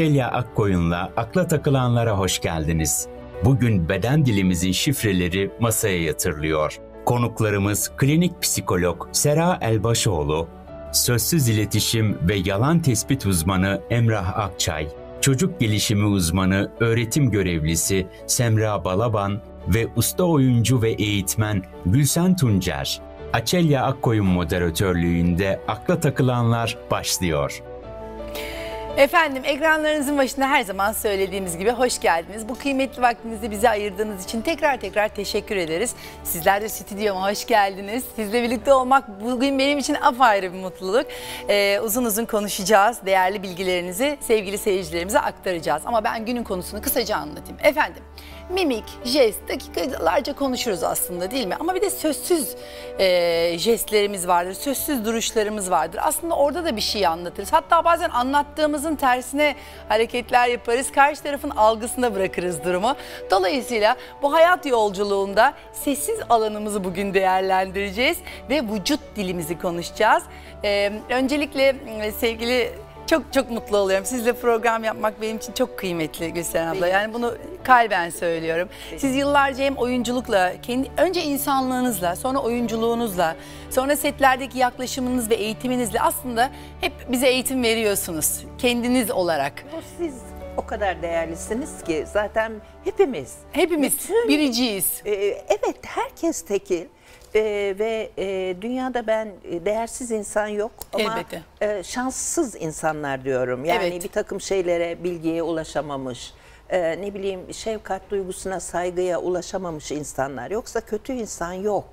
Açelya Akkoyun'la Akla Takılanlara hoş geldiniz. Bugün beden dilimizin şifreleri masaya yatırılıyor. Konuklarımız klinik psikolog Sera Elbaşoğlu, sözsüz iletişim ve yalan tespit uzmanı Emrah Akçay, çocuk gelişimi uzmanı öğretim görevlisi Semra Balaban ve usta oyuncu ve eğitmen Gülsen Tuncer. Açelya Akkoyun moderatörlüğünde Akla Takılanlar başlıyor. Efendim ekranlarınızın başında her zaman söylediğimiz gibi hoş geldiniz. Bu kıymetli vaktinizi bize ayırdığınız için tekrar tekrar teşekkür ederiz. Sizler de stüdyoma hoş geldiniz. Sizle birlikte olmak bugün benim için apayrı bir mutluluk. Ee, uzun uzun konuşacağız. Değerli bilgilerinizi sevgili seyircilerimize aktaracağız. Ama ben günün konusunu kısaca anlatayım. Efendim mimik, jest dakikalarca konuşuruz aslında değil mi? Ama bir de sözsüz e, jestlerimiz vardır, sözsüz duruşlarımız vardır. Aslında orada da bir şey anlatırız. Hatta bazen anlattığımızın tersine hareketler yaparız. Karşı tarafın algısına bırakırız durumu. Dolayısıyla bu hayat yolculuğunda sessiz alanımızı bugün değerlendireceğiz ve vücut dilimizi konuşacağız. E, öncelikle e, sevgili çok çok mutlu oluyorum. Sizle program yapmak benim için çok kıymetli Gülsen abla. Yani bunu kalben söylüyorum. Siz yıllarca hem oyunculukla, kendi önce insanlığınızla, sonra oyunculuğunuzla, sonra setlerdeki yaklaşımınız ve eğitiminizle aslında hep bize eğitim veriyorsunuz. Kendiniz olarak. Siz o kadar değerlisiniz ki zaten hepimiz. Hepimiz Bütün- biriciyiz. e, evet herkes tekil. E, ve e, dünyada ben e, değersiz insan yok ama Elbette. e, şanssız insanlar diyorum. Yani Evet. bir takım şeylere, bilgiye ulaşamamış, e, ne bileyim şefkat duygusuna, saygıya ulaşamamış insanlar. Yoksa kötü insan yok.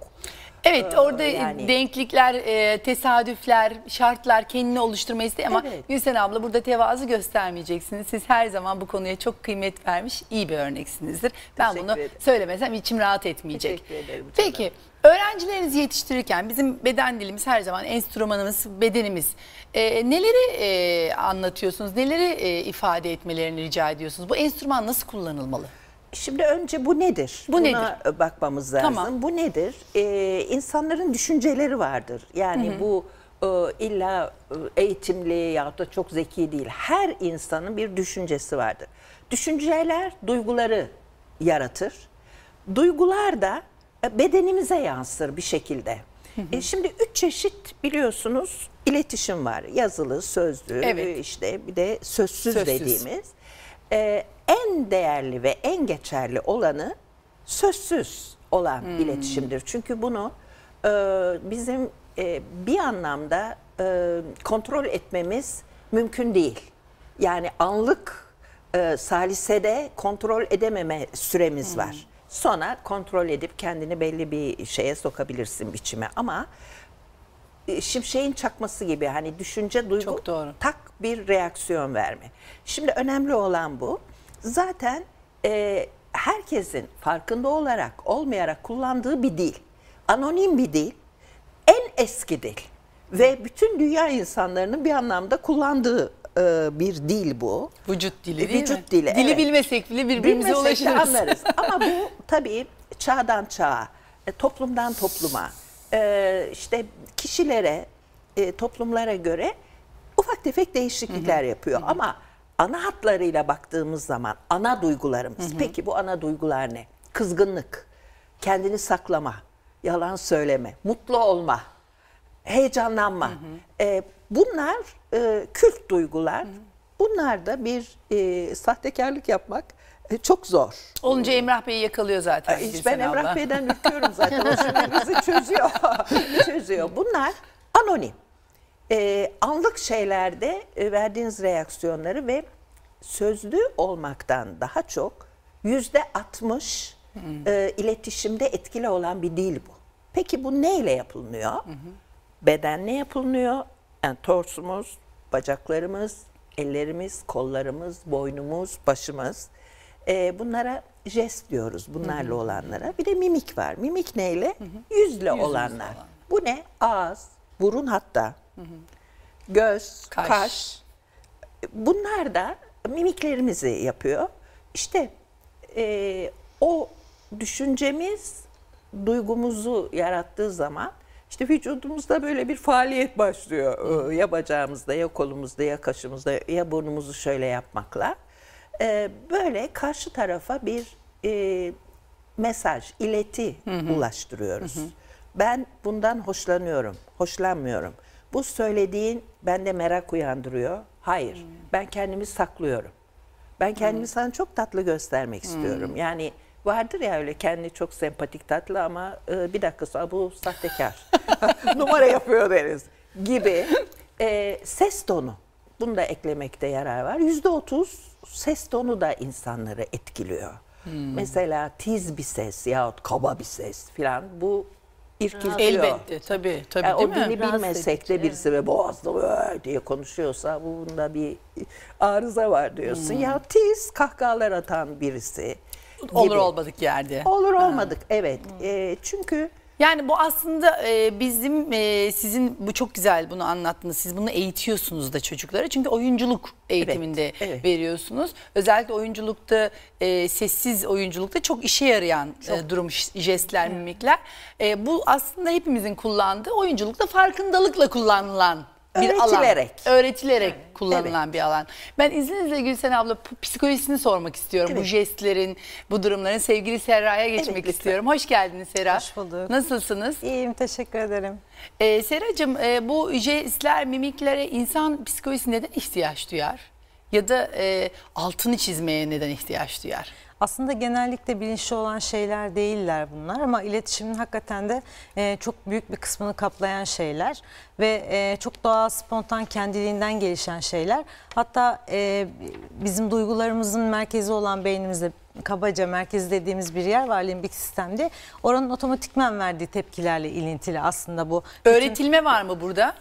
Evet orada yani- denklikler, e, tesadüfler, şartlar kendini oluşturmayı istiyor ama Evet. Gülsen abla burada tevazu göstermeyeceksiniz. Siz her zaman bu konuya çok kıymet vermiş iyi bir örneksinizdir. Ben Teşekkür bunu ederim. söylemesem içim rahat etmeyecek. Teşekkür ederim canım. Peki öğrencilerinizi yetiştirirken bizim beden dilimiz her zaman enstrümanımız, bedenimiz. E, neleri e, anlatıyorsunuz, neleri e, ifade etmelerini rica ediyorsunuz? Bu enstrüman nasıl kullanılmalı? Şimdi önce bu nedir? Bu Buna nedir? bakmamız lazım. Tamam. Bu nedir? Ee, insanların düşünceleri vardır. Yani bu e, illa e, eğitimli ya da çok zeki değil. Her insanın bir düşüncesi vardır. Düşünceler duyguları yaratır. Duygular da bedenimize yansır bir şekilde. E, şimdi üç çeşit biliyorsunuz iletişim var. Yazılı, sözlü, Evet. işte bir de sözsüz, Sözsüz. dediğimiz. E, en değerli ve en geçerli olanı sözsüz olan Hmm. iletişimdir. Çünkü bunu e, bizim e, bir anlamda e, kontrol etmemiz mümkün değil. Yani anlık e, salisede kontrol edememe süremiz Hmm. var. Sonra kontrol edip kendini belli bir şeye sokabilirsin biçime ama e, şimşeğin çakması gibi hani düşünce duygu Çok doğru. tak bir reaksiyon verme. Şimdi önemli olan bu. Zaten e, herkesin farkında olarak olmayarak kullandığı bir dil. Anonim bir dil. En eski dil. Ve bütün dünya insanlarının bir anlamda kullandığı e, bir dil bu. Vücut dili E, değil vücut mi? dili, Dili evet. bilmesek bile birbirimize Bilmesek ulaşırız. anlarız. Ama bu tabii çağdan çağa, e, toplumdan topluma, e, işte kişilere, e, toplumlara göre ufak tefek değişiklikler yapıyor. Ama ana hatlarıyla baktığımız zaman ana duygularımız. Peki bu ana duygular ne? Kızgınlık, kendini saklama, yalan söyleme, mutlu olma, heyecanlanma. E, bunlar e, kült duygular. Bunlar da bir e, sahtekarlık yapmak e, çok zor. Olunca Emrah Bey'i yakalıyor zaten. Gülsen ben Emrah abla. Bey'den ürküyorum zaten. O şimdi bizi çözüyor. çözüyor. Bunlar anonim. E, anlık şeylerde e, verdiğiniz reaksiyonları ve sözlü olmaktan daha çok yüzde 60 e, iletişimde etkili olan bir dil bu. Peki bu neyle yapılıyor? Bedenle yapılıyor. Yani torsumuz, bacaklarımız, ellerimiz, kollarımız, boynumuz, başımız. E, bunlara jest diyoruz bunlarla olanlara. Bir de mimik var. Mimik neyle? Yüzle olanlar. olan. Bu ne? Ağız, burun hatta, göz, Kaş. kaş. Bunlar da mimiklerimizi yapıyor. İşte e, o düşüncemiz duygumuzu yarattığı zaman işte vücudumuzda böyle bir faaliyet başlıyor. Ee, Ya bacağımızda ya kolumuzda ya kaşımızda ya burnumuzu şöyle yapmakla. Ee, Böyle karşı tarafa bir e, mesaj, ileti ulaştırıyoruz. Ben bundan hoşlanıyorum, hoşlanmıyorum. Bu söylediğin bende merak uyandırıyor. Hayır, ben kendimi saklıyorum. Ben kendimi sana çok tatlı göstermek istiyorum. Yani vardır ya öyle kendi çok sempatik tatlı ama e, bir dakika sonra bu sahtekar. Numara yapıyor deriz gibi. E, ses tonu. Bunu da eklemekte yarar var. Yüzde otuz ses tonu da insanları etkiliyor. Mesela tiz bir ses yahut kaba bir ses falan bu irkiltiyor. Elbette tabii tabii Yani değil o mi? dili Rahatsız bilmesek de birisi ve boğazda diye konuşuyorsa bunda bir arıza var diyorsun. Hmm. Ya tiz kahkahalar atan birisi. Olur gibi. olmadık yerde. Olur olmadık evet. Ee, çünkü Yani bu aslında e, bizim e, sizin bu çok güzel bunu anlattınız. Siz bunu eğitiyorsunuz da çocuklara. Çünkü oyunculuk eğitiminde evet. veriyorsunuz. Özellikle oyunculukta e, sessiz oyunculukta çok işe yarayan e, durum ş- jestler, mimikler. E, bu aslında hepimizin kullandığı oyunculukta farkındalıkla kullanılan bir alan. Öğretilerek. Öğretilerek kullanılan bir alan. Ben izninizle Gülsen abla p- psikolojisini sormak istiyorum. Bu Evet. jestlerin, bu durumların. Sevgili Serra'ya geçmek lütfen. istiyorum. Hoş geldiniz Serra. Hoş bulduk. Nasılsınız? İyiyim teşekkür ederim. Ee, Seracığım e, bu jestler, mimiklere insan psikolojisi neden ihtiyaç duyar? Ya da e, altını çizmeye neden ihtiyaç duyar? Aslında genellikle bilinçli olan şeyler değiller bunlar ama iletişimin hakikaten de e, çok büyük bir kısmını kaplayan şeyler ve e, çok doğal, spontan, kendiliğinden gelişen şeyler. Hatta e, bizim duygularımızın merkezi olan beynimizde kabaca merkezi dediğimiz bir yer var limbik sistemde. Oranın otomatikmen verdiği tepkilerle ilintili aslında bu. Bütün- Öğretilme var mı burada?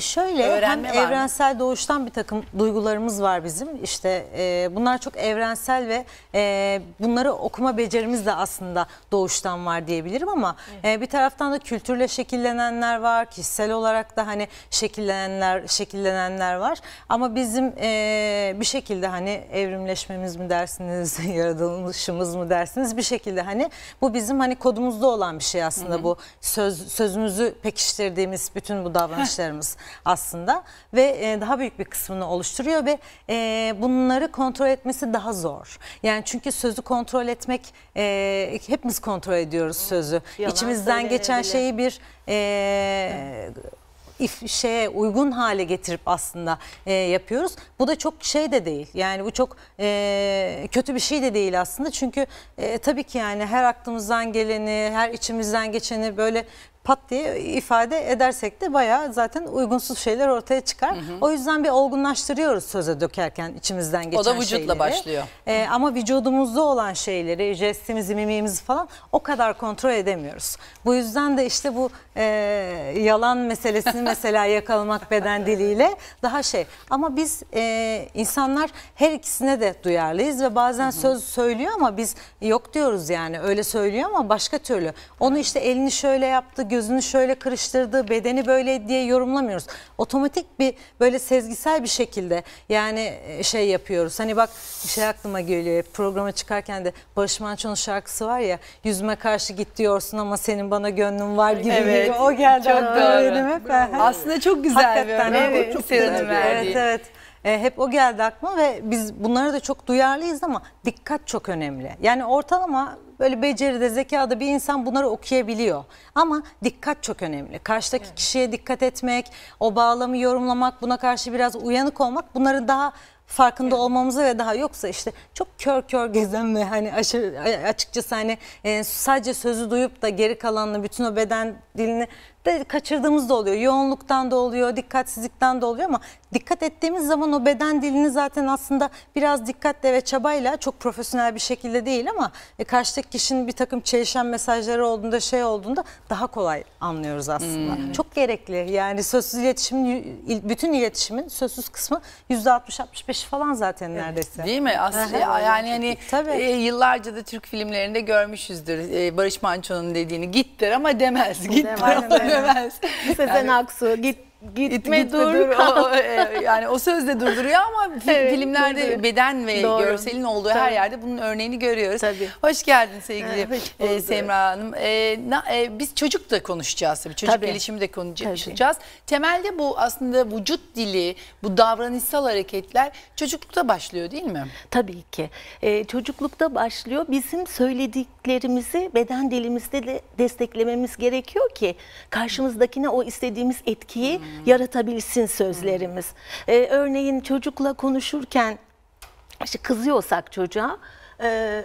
Şöyle Öğrenme hem evrensel doğuştan bir takım duygularımız var bizim. İşte e, bunlar çok evrensel ve e, bunları okuma becerimiz de aslında doğuştan var diyebilirim ama e, bir taraftan da kültürle şekillenenler var. Kişisel olarak da hani şekillenenler şekillenenler var. Ama bizim e, bir şekilde hani evrimleşmemiz mi dersiniz, yaratılışımız mı dersiniz bir şekilde hani bu bizim hani kodumuzda olan bir şey aslında bu söz sözümüzü pekiştirdiğimiz bütün bu davranışlarımız aslında ve e, daha büyük bir kısmını oluşturuyor ve e, bunları kontrol etmesi daha zor. Yani çünkü sözü kontrol etmek e, hepimiz kontrol ediyoruz sözü. Yalan İçimizden geçen şeyi bir if, şeye uygun hale getirip aslında e, yapıyoruz. Bu da çok şey de değil. Yani bu çok e, kötü bir şey de değil aslında. Çünkü e, tabii ki yani her aklımızdan geleni, her içimizden geçeni böyle pat diye ifade edersek de bayağı zaten uygunsuz şeyler ortaya çıkar. O yüzden bir olgunlaştırıyoruz söze dökerken içimizden geçen O da vücutla şeyleri. başlıyor. Ee, ama vücudumuzda olan şeyleri, jestimizi, mimiğimizi falan o kadar kontrol edemiyoruz. Bu yüzden de işte bu e, yalan meselesini mesela yakalamak beden diliyle daha şey. Ama biz e, insanlar her ikisine de duyarlıyız ve bazen söz söylüyor ama biz yok diyoruz yani öyle söylüyor ama başka türlü. Onu işte elini şöyle yaptı, gözünü şöyle kırıştırdı, bedeni böyle diye yorumlamıyoruz. Otomatik bir böyle sezgisel bir şekilde yani e, şey yapıyoruz. Hani bak şey aklıma geliyor programa çıkarken de Barış Manço'nun şarkısı var ya yüzüme karşı git diyorsun ama senin bana gönlün var gibi. Evet, gibi. O geldi. çok hep. Aslında çok güzel Hakikaten bir evet. Çok güzel bir. Evet evet. E, hep o geldi aklıma ve biz bunlara da çok duyarlıyız ama dikkat çok önemli. Yani ortalama böyle beceride, zekada bir insan bunları okuyabiliyor. Ama dikkat çok önemli. Karşıdaki kişiye dikkat etmek, o bağlamı yorumlamak, buna karşı biraz uyanık olmak bunları daha farkında olmamıza ve daha yoksa işte çok kör kör gezen ve hani aşırı açıkçası hani e, sadece sözü duyup da geri kalanını bütün o beden dilini de kaçırdığımız da oluyor. Yoğunluktan da oluyor, dikkatsizlikten de oluyor ama dikkat ettiğimiz zaman o beden dilini zaten aslında biraz dikkatle ve çabayla çok profesyonel bir şekilde değil ama e, karşıdaki kişinin bir takım çelişen mesajları olduğunda şey olduğunda daha kolay anlıyoruz aslında. Çok gerekli yani sözsüz iletişimin il- bütün iletişimin sözsüz kısmı %60-65 falan zaten neredeyse. Değil mi? Aslında yani hani Tabii. e, yıllarca da Türk filmlerinde görmüşüzdür. E, Barış Manço'nun dediğini git der ama demez. Git der ama demez. Sezen Aksu git Gitme, dur. O- o, e, yani o sözle durduruyor ama Evet, filmlerde durduruyor. beden ve Doğru. görselin olduğu her Tabii. yerde bunun örneğini görüyoruz. Tabii. Hoş geldin sevgili Ha, e. Semra Hanım. E, na- e, biz çocuk da konuşacağız tabii. Çocuk Tabii. gelişimi de konuşacağız. Temelde bu aslında vücut dili, bu davranışsal hareketler çocuklukta başlıyor değil mi? Tabii ki. Ee, çocuklukta başlıyor. Bizim söylediklerimizi beden dilimizde de desteklememiz gerekiyor ki karşımızdakine o istediğimiz etkiyi yaratabilsin sözlerimiz. Ee, örneğin çocukla konuşurken işte kızıyorsak çocuğa e,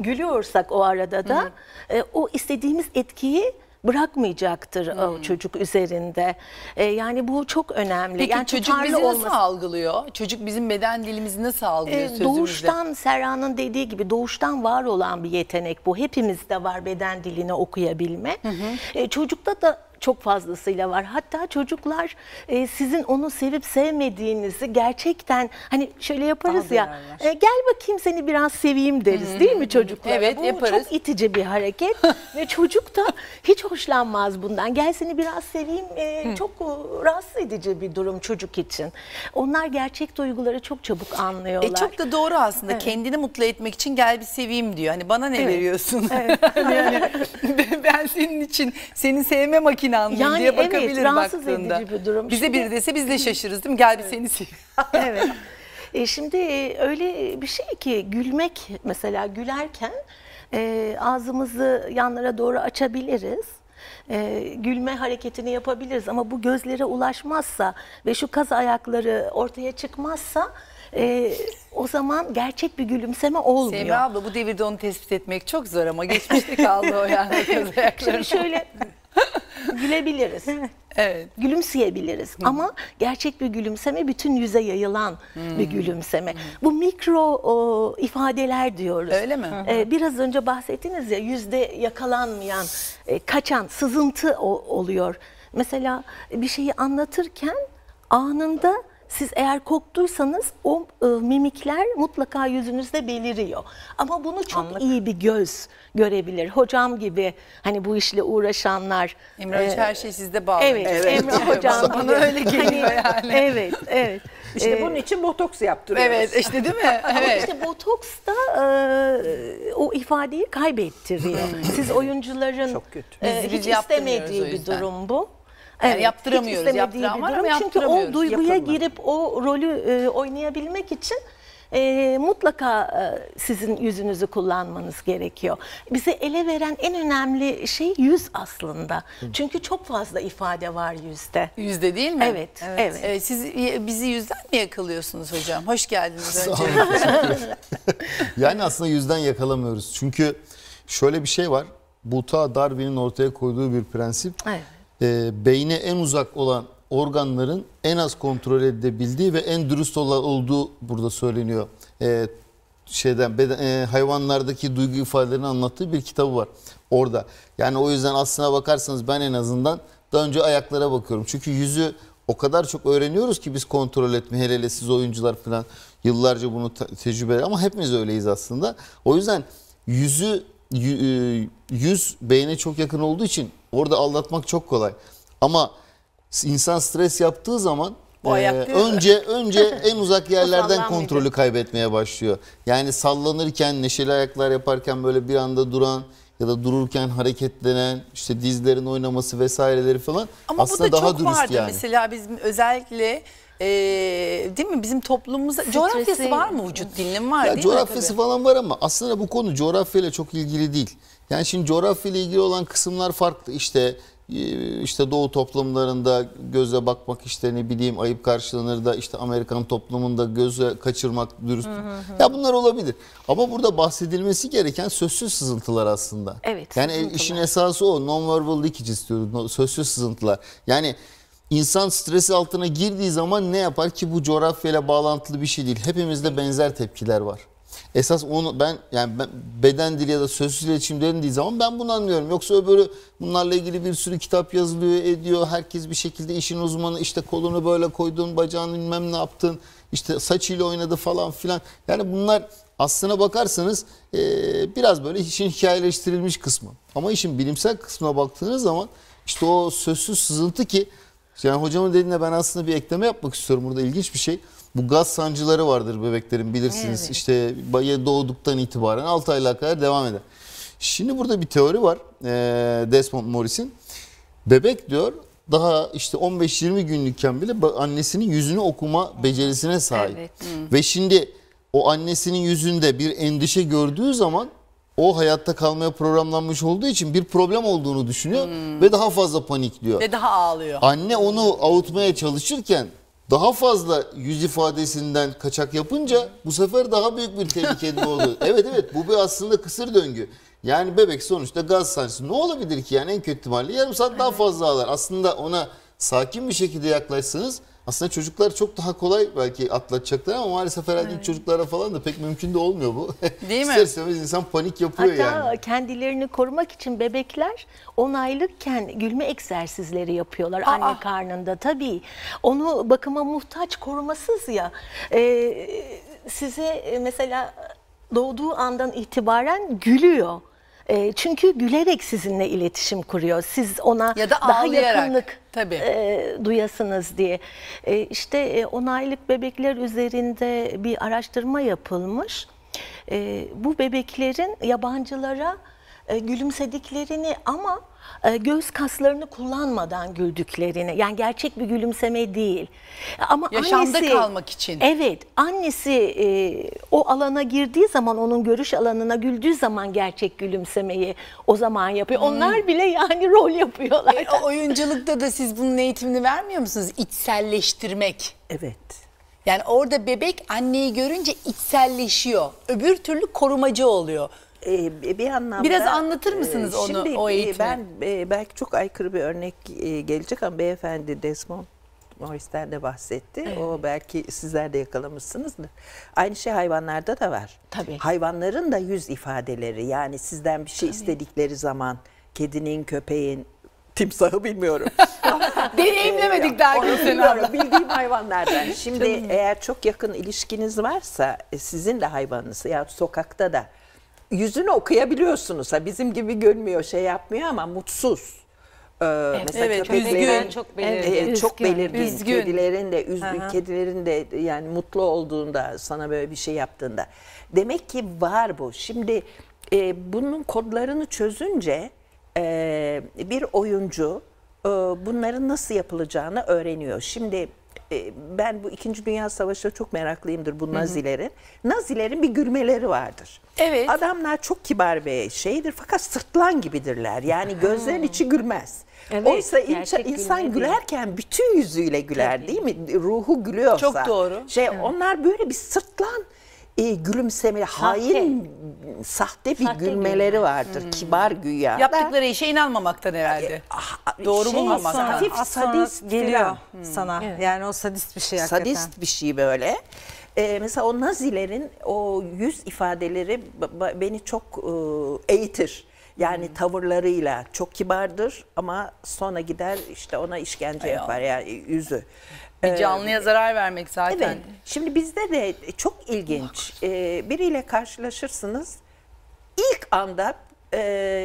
gülüyorsak o arada da e, o istediğimiz etkiyi bırakmayacaktır o çocuk üzerinde. E, yani bu çok önemli. Peki yani çocuk bizi nasıl olması- algılıyor? Çocuk bizim beden dilimizi nasıl algılıyor e, sözümüzde? doğuştan Serra'nın dediği gibi doğuştan var olan bir yetenek bu. Hepimizde var beden dilini okuyabilme. E, çocukta da çok fazlasıyla var. Hatta çocuklar e, sizin onu sevip sevmediğinizi gerçekten hani şöyle yaparız ya. e, gel bakayım seni biraz seveyim deriz değil mi çocuklara? Evet, bu yaparız. çok itici bir hareket ve çocuk da hiç hoşlanmaz bundan. Gel seni biraz seveyim. e, çok e, rahatsız edici bir durum çocuk için. Onlar gerçek duyguları çok çabuk anlıyorlar. E çok da doğru aslında. Kendini mutlu etmek için gel bir seveyim diyor. Hani bana ne Evet. veriyorsun? yani ben senin için seni sevme makinen miyim Yani diye evet, bakabilir rahatsız baktığında. edici bir durum. Bize Şimdi- biri dese biz de şaşırırız değil mi? Gel bir seni evet. E şimdi e, öyle bir şey ki gülmek mesela gülerken e, ağzımızı yanlara doğru açabiliriz. E, gülme hareketini yapabiliriz ama bu gözlere ulaşmazsa ve şu kaz ayakları ortaya çıkmazsa e, o zaman gerçek bir gülümseme olmuyor. Semra abla bu devirde onu tespit etmek çok zor ama geçmişte kaldı o yani. kız ayakları. Şimdi şöyle gülebiliriz. Evet. gülümseyebiliriz ama gerçek bir gülümseme bütün yüze yayılan Hmm. bir gülümseme. Bu mikro o, ifadeler diyoruz. Öyle mi? Ee, biraz önce bahsettiniz ya yüzde yakalanmayan, e, kaçan, sızıntı o- oluyor. Mesela bir şeyi anlatırken anında siz eğer korktuysanız o e, mimikler mutlaka yüzünüzde beliriyor. Ama bunu çok iyi bir göz görebilir. Hocam gibi hani bu işle uğraşanlar. Emre Hoca e, her şey sizde bağlı. Evet, Emre hocam Bana gibi. öyle geliyor Hani, yani. Evet, evet. İşte Ee, bunun için botoks yaptırıyoruz. Evet işte değil mi? ama Evet. işte botoks da e, o ifadeyi kaybettiriyor. Siz oyuncuların Çok kötü. e, hiç istemediği bir durum bu. Yani yaptıramıyoruz, yaptıran var ama. Çünkü o yaptıramıyoruz. duyguya Yapılmadı. girip o rolü e, oynayabilmek için e, mutlaka e, sizin yüzünüzü kullanmanız gerekiyor. Bize ele veren en önemli şey yüz aslında. Çünkü çok fazla ifade var yüzde. Yüzde değil mi? Evet, evet. Ee, siz y- bizi yüzden mi yakalıyorsunuz hocam? Hoş geldiniz önce. Yani aslında yüzden yakalamıyoruz. Çünkü şöyle bir şey var. Bu ta Darwin'in ortaya koyduğu bir prensip. Evet. Ee, beyne en uzak olan organların en az kontrol edilebildiği ve en dürüst ola- olduğu burada söyleniyor. Ee, şeyden beden- e, hayvanlardaki duygu ifadelerini anlattığı bir kitabı var orada. Yani o yüzden aslına bakarsanız ben en azından daha önce ayaklara bakıyorum. Çünkü yüzü o kadar çok öğreniyoruz ki biz kontrol etme hele hele siz oyuncular falan yıllarca bunu te- tecrübe ama hepimiz öyleyiz aslında. O yüzden yüzü yü- e, yüz beyne çok yakın olduğu için orada aldatmak çok kolay. Ama insan stres yaptığı zaman Bu e, önce önce en uzak yerlerden kontrolü kaybetmeye başlıyor. Yani sallanırken, neşeli ayaklar yaparken böyle bir anda duran ya da dururken hareketlenen, işte dizlerin oynaması vesaireleri falan Ama aslında bu da daha çok dürüst vardır. yani. Mesela bizim özellikle e, değil mi bizim toplumumuzda coğrafyası var mı vücut dilinin var Ya değil coğrafyası mi? falan var ama aslında bu konu coğrafyayla çok ilgili değil. Yani şimdi coğrafyayla ilgili olan kısımlar farklı. İşte e, işte Doğu toplumlarında göze bakmak işte ne bileyim ayıp karşılanır da işte Amerikan toplumunda göze kaçırmak dürüst. Ya bunlar olabilir. Ama burada bahsedilmesi gereken sözsüz sızıntılar aslında. Evet, Yani sızıntılar. işin esası o. Non-verbal leakage istiyoruz. Sözsüz sızıntılar. Yani insan stresi altına girdiği zaman ne yapar ki bu coğrafyayla bağlantılı bir şey değil. Hepimizde benzer tepkiler var. Esas onu ben yani ben, beden dili ya da sözsüz iletişim denildiği zaman ben bunu anlıyorum. Yoksa öbürü bunlarla ilgili bir sürü kitap yazılıyor, ediyor. Herkes bir şekilde işin uzmanı işte kolunu böyle koydun, bacağını bilmem ne yaptın. işte saçıyla oynadı falan filan. Yani bunlar aslına bakarsanız eee, biraz böyle işin hikayeleştirilmiş kısmı. Ama işin bilimsel kısmına baktığınız zaman işte o sözsüz sızıntı ki Yani hocamın dediğine ben aslında bir ekleme yapmak istiyorum burada ilginç bir şey. Bu gaz sancıları vardır bebeklerin bilirsiniz. İşte bayi doğduktan itibaren 6 aylığa kadar devam eder. Şimdi burada bir teori var Desmond Morris'in. Bebek diyor daha işte 15-20 günlükken bile annesinin yüzünü okuma becerisine sahip. Evet. Ve şimdi o annesinin yüzünde bir endişe gördüğü zaman o hayatta kalmaya programlanmış olduğu için bir problem olduğunu düşünüyor ve daha fazla panikliyor. Ve daha ağlıyor. Anne onu avutmaya çalışırken daha fazla yüz ifadesinden kaçak yapınca bu sefer daha büyük bir tehlike doğdu. Evet evet bu bir aslında kısır döngü. Yani bebek sonuçta gaz sancısı ne olabilir ki yani en kötü ihtimalle yarım saat daha fazla ağlar. Aslında ona sakin bir şekilde yaklaşsanız aslında çocuklar çok daha kolay belki atlatacaklar ama maalesef herhalde ilk çocuklara falan da pek mümkün de olmuyor bu. Değil mi? İster istemez insan panik yapıyor Hatta yani. kendilerini korumak için bebekler 10 aylıkken gülme egzersizleri yapıyorlar anne karnında tabii. Onu bakıma muhtaç korumasız ya. Ee, size mesela doğduğu andan itibaren gülüyor. E, çünkü gülerek sizinle iletişim kuruyor. Siz ona Ya da daha ağlayarak, yakınlık tabii. e, duyasınız diye. E, işte e, 10 aylık bebekler üzerinde bir araştırma yapılmış. E, bu bebeklerin yabancılara e, gülümsediklerini ama göğüs kaslarını kullanmadan güldüklerini yani gerçek bir gülümseme değil. Ama Yaşamda annesi, kalmak için. Evet, annesi e, o alana girdiği zaman onun görüş alanına güldüğü zaman gerçek gülümsemeyi o zaman yapıyor. Hmm. Onlar bile yani rol yapıyorlar. E, oyunculukta da siz bunun eğitimini vermiyor musunuz? İçselleştirmek. Evet. Yani orada bebek anneyi görünce içselleşiyor. Öbür türlü korumacı oluyor. Ee, bir anlamda Biraz anlatır mısınız e, onu, şimdi, o e, eğitimi? Ben e, belki çok aykırı bir örnek e, gelecek ama beyefendi Desmond Morris'ten de bahsetti. O belki sizler de yakalamışsınızdır. Aynı şey hayvanlarda da var. Tabii. Hayvanların da yüz ifadeleri yani sizden bir şey istedikleri zaman kedinin, köpeğin, timsahı bilmiyorum. Deneyimlemedik daha Gülsen bilmiyorum. abla. Bildiğim hayvanlardan. Şimdi eğer çok yakın ilişkiniz varsa e, sizin de hayvanınız ya sokakta da yüzünü okuyabiliyorsunuz. Ha bizim gibi gülmüyor, şey yapmıyor ama mutsuz. Ee, mesela evet, üzgün. Çok belirgin. Evet, çok belirgin. Üzgün. Kedilerin de üzgün, kedilerin de yani mutlu olduğunda sana böyle bir şey yaptığında. Demek ki var bu. Şimdi e, bunun kodlarını çözünce e, bir oyuncu e, bunların nasıl yapılacağını öğreniyor. Şimdi e, ben bu İkinci Dünya Savaşı'na çok meraklıyımdır bu Nazilerin. Nazilerin bir gülmeleri vardır. Evet. Adamlar çok kibar ve şeydir fakat sırtlan gibidirler. Yani gözlerin içi gülmez. Evet, Oysa insan, gerçek insan değil. gülerken bütün yüzüyle güler değil mi? Ruhu gülüyorsa. Çok doğru. Şey onlar böyle bir sırtlan e, gülümseme, hain, sahte bir Sahte gülmeleri gülme. vardır. Kibar güya. Yaptıkları işe inanmamaktan herhalde. Doğru şey, bulmamaktan. hafif sadist geliyor falan. sana. Yani o sadist bir şey hakikaten. sadist bir şey böyle. Ee, mesela o Nazilerin o yüz ifadeleri beni çok e, eğitir. Yani tavırlarıyla çok kibardır ama sonra gider işte ona işkence yapar yani yüzü. Bir canlıya zarar vermek zaten. Evet. Şimdi bizde de çok ilginç. Ee, biriyle karşılaşırsınız. İlk anda e,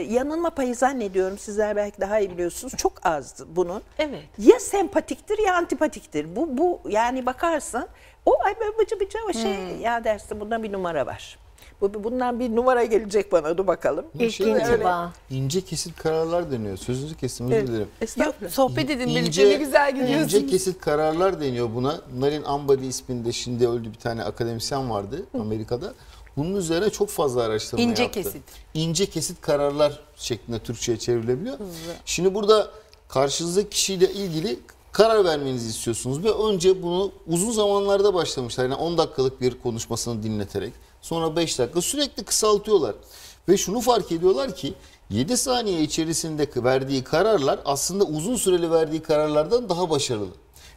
yanılma payı zannediyorum sizler belki daha iyi biliyorsunuz. Çok azdı bunun. Evet. Ya sempatiktir ya antipatiktir. Bu bu yani bakarsın o ay böyle bıcı bıcı o şey ya dersin bunda bir numara var. Bu bundan bir numara gelecek bana dur bakalım. Şey öyle. intiba. İnce kesit kararlar deniyor. Sözünüzü kestim özür dilerim. Yok sohbet edin birlikte ne güzel gidiyorsunuz. ince kesit kararlar deniyor buna. Narin Ambadi isminde şimdi öldü bir tane akademisyen vardı Amerika'da. Bunun üzerine çok fazla araştırma İnce yaptı. kesit. İnce kesit kararlar şeklinde Türkçe'ye çevrilebiliyor. Şimdi burada karşınızdaki kişiyle ilgili karar vermenizi istiyorsunuz ve önce bunu uzun zamanlarda başlamışlar. Yani 10 dakikalık bir konuşmasını dinleterek sonra 5 dakika sürekli kısaltıyorlar. Ve şunu fark ediyorlar ki 7 saniye içerisinde verdiği kararlar aslında uzun süreli verdiği kararlardan daha başarılı.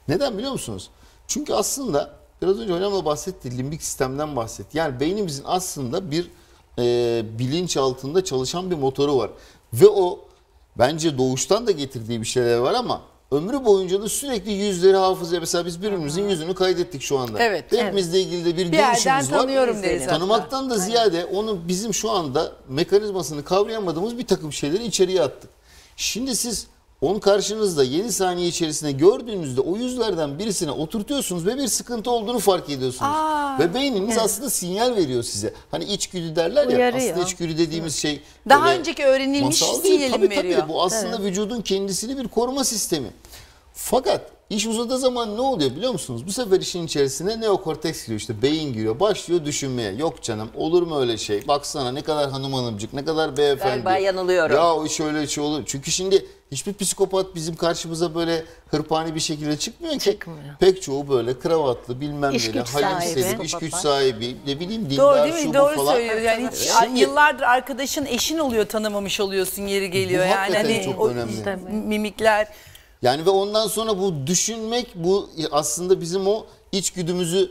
Neden biliyor musunuz? Çünkü aslında biraz önce hocam da bahsetti, limbik sistemden bahsetti. Yani beynimizin aslında bir e, bilinç altında çalışan bir motoru var. Ve o bence doğuştan da getirdiği bir şeyler var ama ömrü boyunca da sürekli yüzleri hafızaya mesela biz birbirimizin yüzünü kaydettik şu anda. Evet, Hepimizle ilgili de bir, Bir görüşümüz var. tanıyorum deriz. Tanımaktan da ziyade onun bizim şu anda mekanizmasını kavrayamadığımız bir takım şeyleri içeriye attık. Şimdi siz Onu karşınızda 7 saniye içerisinde gördüğünüzde o yüzlerden birisine oturtuyorsunuz ve bir sıkıntı olduğunu fark ediyorsunuz. ve beyniniz aslında sinyal veriyor size. Hani içgüdü derler ya Uyarıyor. aslında içgüdü dediğimiz şey Daha önceki öğrenilmiş masal değil. sinyali tabii, veriyor? Tabii bu aslında vücudun kendisini bir koruma sistemi. Fakat iş uzadığı zaman ne oluyor biliyor musunuz? Bu sefer işin içerisine neokorteks giriyor işte beyin giriyor. Başlıyor düşünmeye. Yok canım olur mu öyle şey? Baksana ne kadar hanım hanımcık ne kadar beyefendi. Galiba yanılıyorum. Ya o iş öyle şey olur. Çünkü şimdi hiçbir psikopat bizim karşımıza böyle hırpani bir şekilde çıkmıyor ki. Çıkmıyor. Pek çoğu böyle kravatlı bilmem İş neyle güç halim sahibi. selim, iş güç sahibi ne bileyim dindar Doğru değil şu mi? bu Doğru falan. söylüyor. Yani hiç Şimdi- yıllardır arkadaşın eşin oluyor tanımamış oluyorsun yeri geliyor. Bu yani hakikaten hani çok o önemli. işte mimikler Yani ve ondan sonra bu düşünmek bu aslında bizim o içgüdümüzü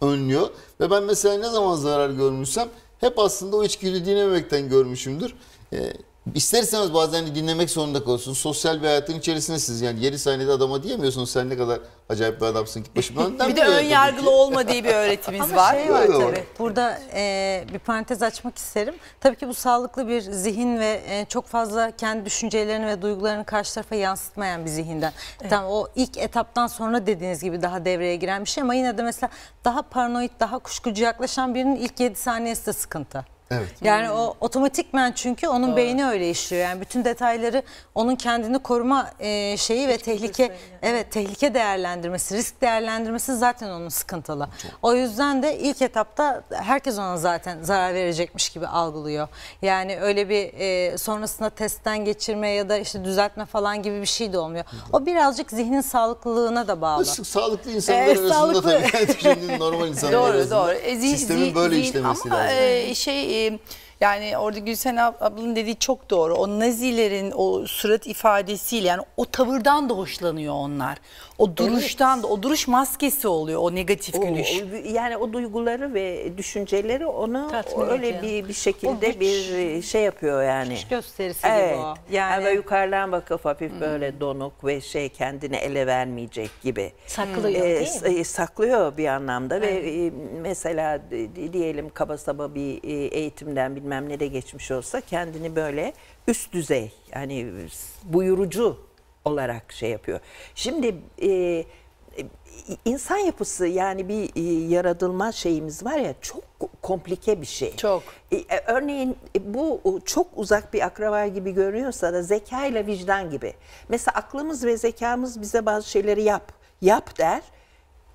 önlüyor. Ve ben mesela ne zaman zarar görmüşsem hep aslında o içgüdü dinlememekten görmüşümdür. Ee, ister istemez bazen de dinlemek zorunda kalıyorsunuz. Sosyal bir hayatın içerisindesiniz. Yani yeri sahnede adama diyemiyorsunuz sen ne kadar acayip bir adamsın ki başımdan. bir de ön yargılı olma diye bir öğretimiz Ama var. şey var tabii. Burada e, bir parantez açmak isterim. Tabii ki bu sağlıklı bir zihin ve e, çok fazla kendi düşüncelerini ve duygularını karşı tarafa yansıtmayan bir zihinden. Tamam o ilk etaptan sonra dediğiniz gibi daha devreye giren bir şey ama yine de mesela daha paranoid, daha kuşkucu yaklaşan birinin ilk 7 saniyesi de sıkıntı. Evet. Yani o otomatikmen çünkü onun beyni öyle işliyor. Yani bütün detayları onun kendini koruma e, şeyi ve tehlike evet tehlike değerlendirmesi, risk değerlendirmesi zaten onun sıkıntılı. O yüzden de ilk etapta herkes ona zaten zarar verecekmiş gibi algılıyor. Yani öyle bir e, sonrasında testten geçirme ya da işte düzeltme falan gibi bir şey de olmuyor. O birazcık zihnin sağlıklılığına da bağlı. Sağlıklı, sağlıklı insanlar Evet, arasında sağlıklı. tabii yani normal insanlar Doğru arasında doğru. E, sistemin böyle işlemesi ama, lazım. e, şey e, yani orada Gülsen ab- ablanın dediği çok doğru. O nazilerin o surat ifadesiyle yani o tavırdan da hoşlanıyor onlar. O duruştan da o duruş maskesi oluyor o negatif O- gülüş. o- yani o duyguları ve düşünceleri onu Tatmin öyle ediyor. bir bir O şekilde güç- bir şey yapıyor yani. Güç gösterisi Evet. gibi o. Yani Yani yukarıdan bakıp hafif böyle donuk ve şey kendini ele vermeyecek gibi. Saklıyor, Ee, değil s- e, saklıyor bir anlamda ve e, mesela di- diyelim kaba saba bir e, eğitimden bilmem ne de geçmiş olsa kendini böyle üst düzey yani buyurucu olarak şey yapıyor. Şimdi e, e, insan yapısı yani bir e, yaratılma şeyimiz var ya çok komplike bir şey. Çok. E, e, Örneğin e, bu çok uzak bir akraba gibi görünüyorsa da zeka ile vicdan gibi. Mesela aklımız ve zekamız bize bazı şeyleri yap, yap der.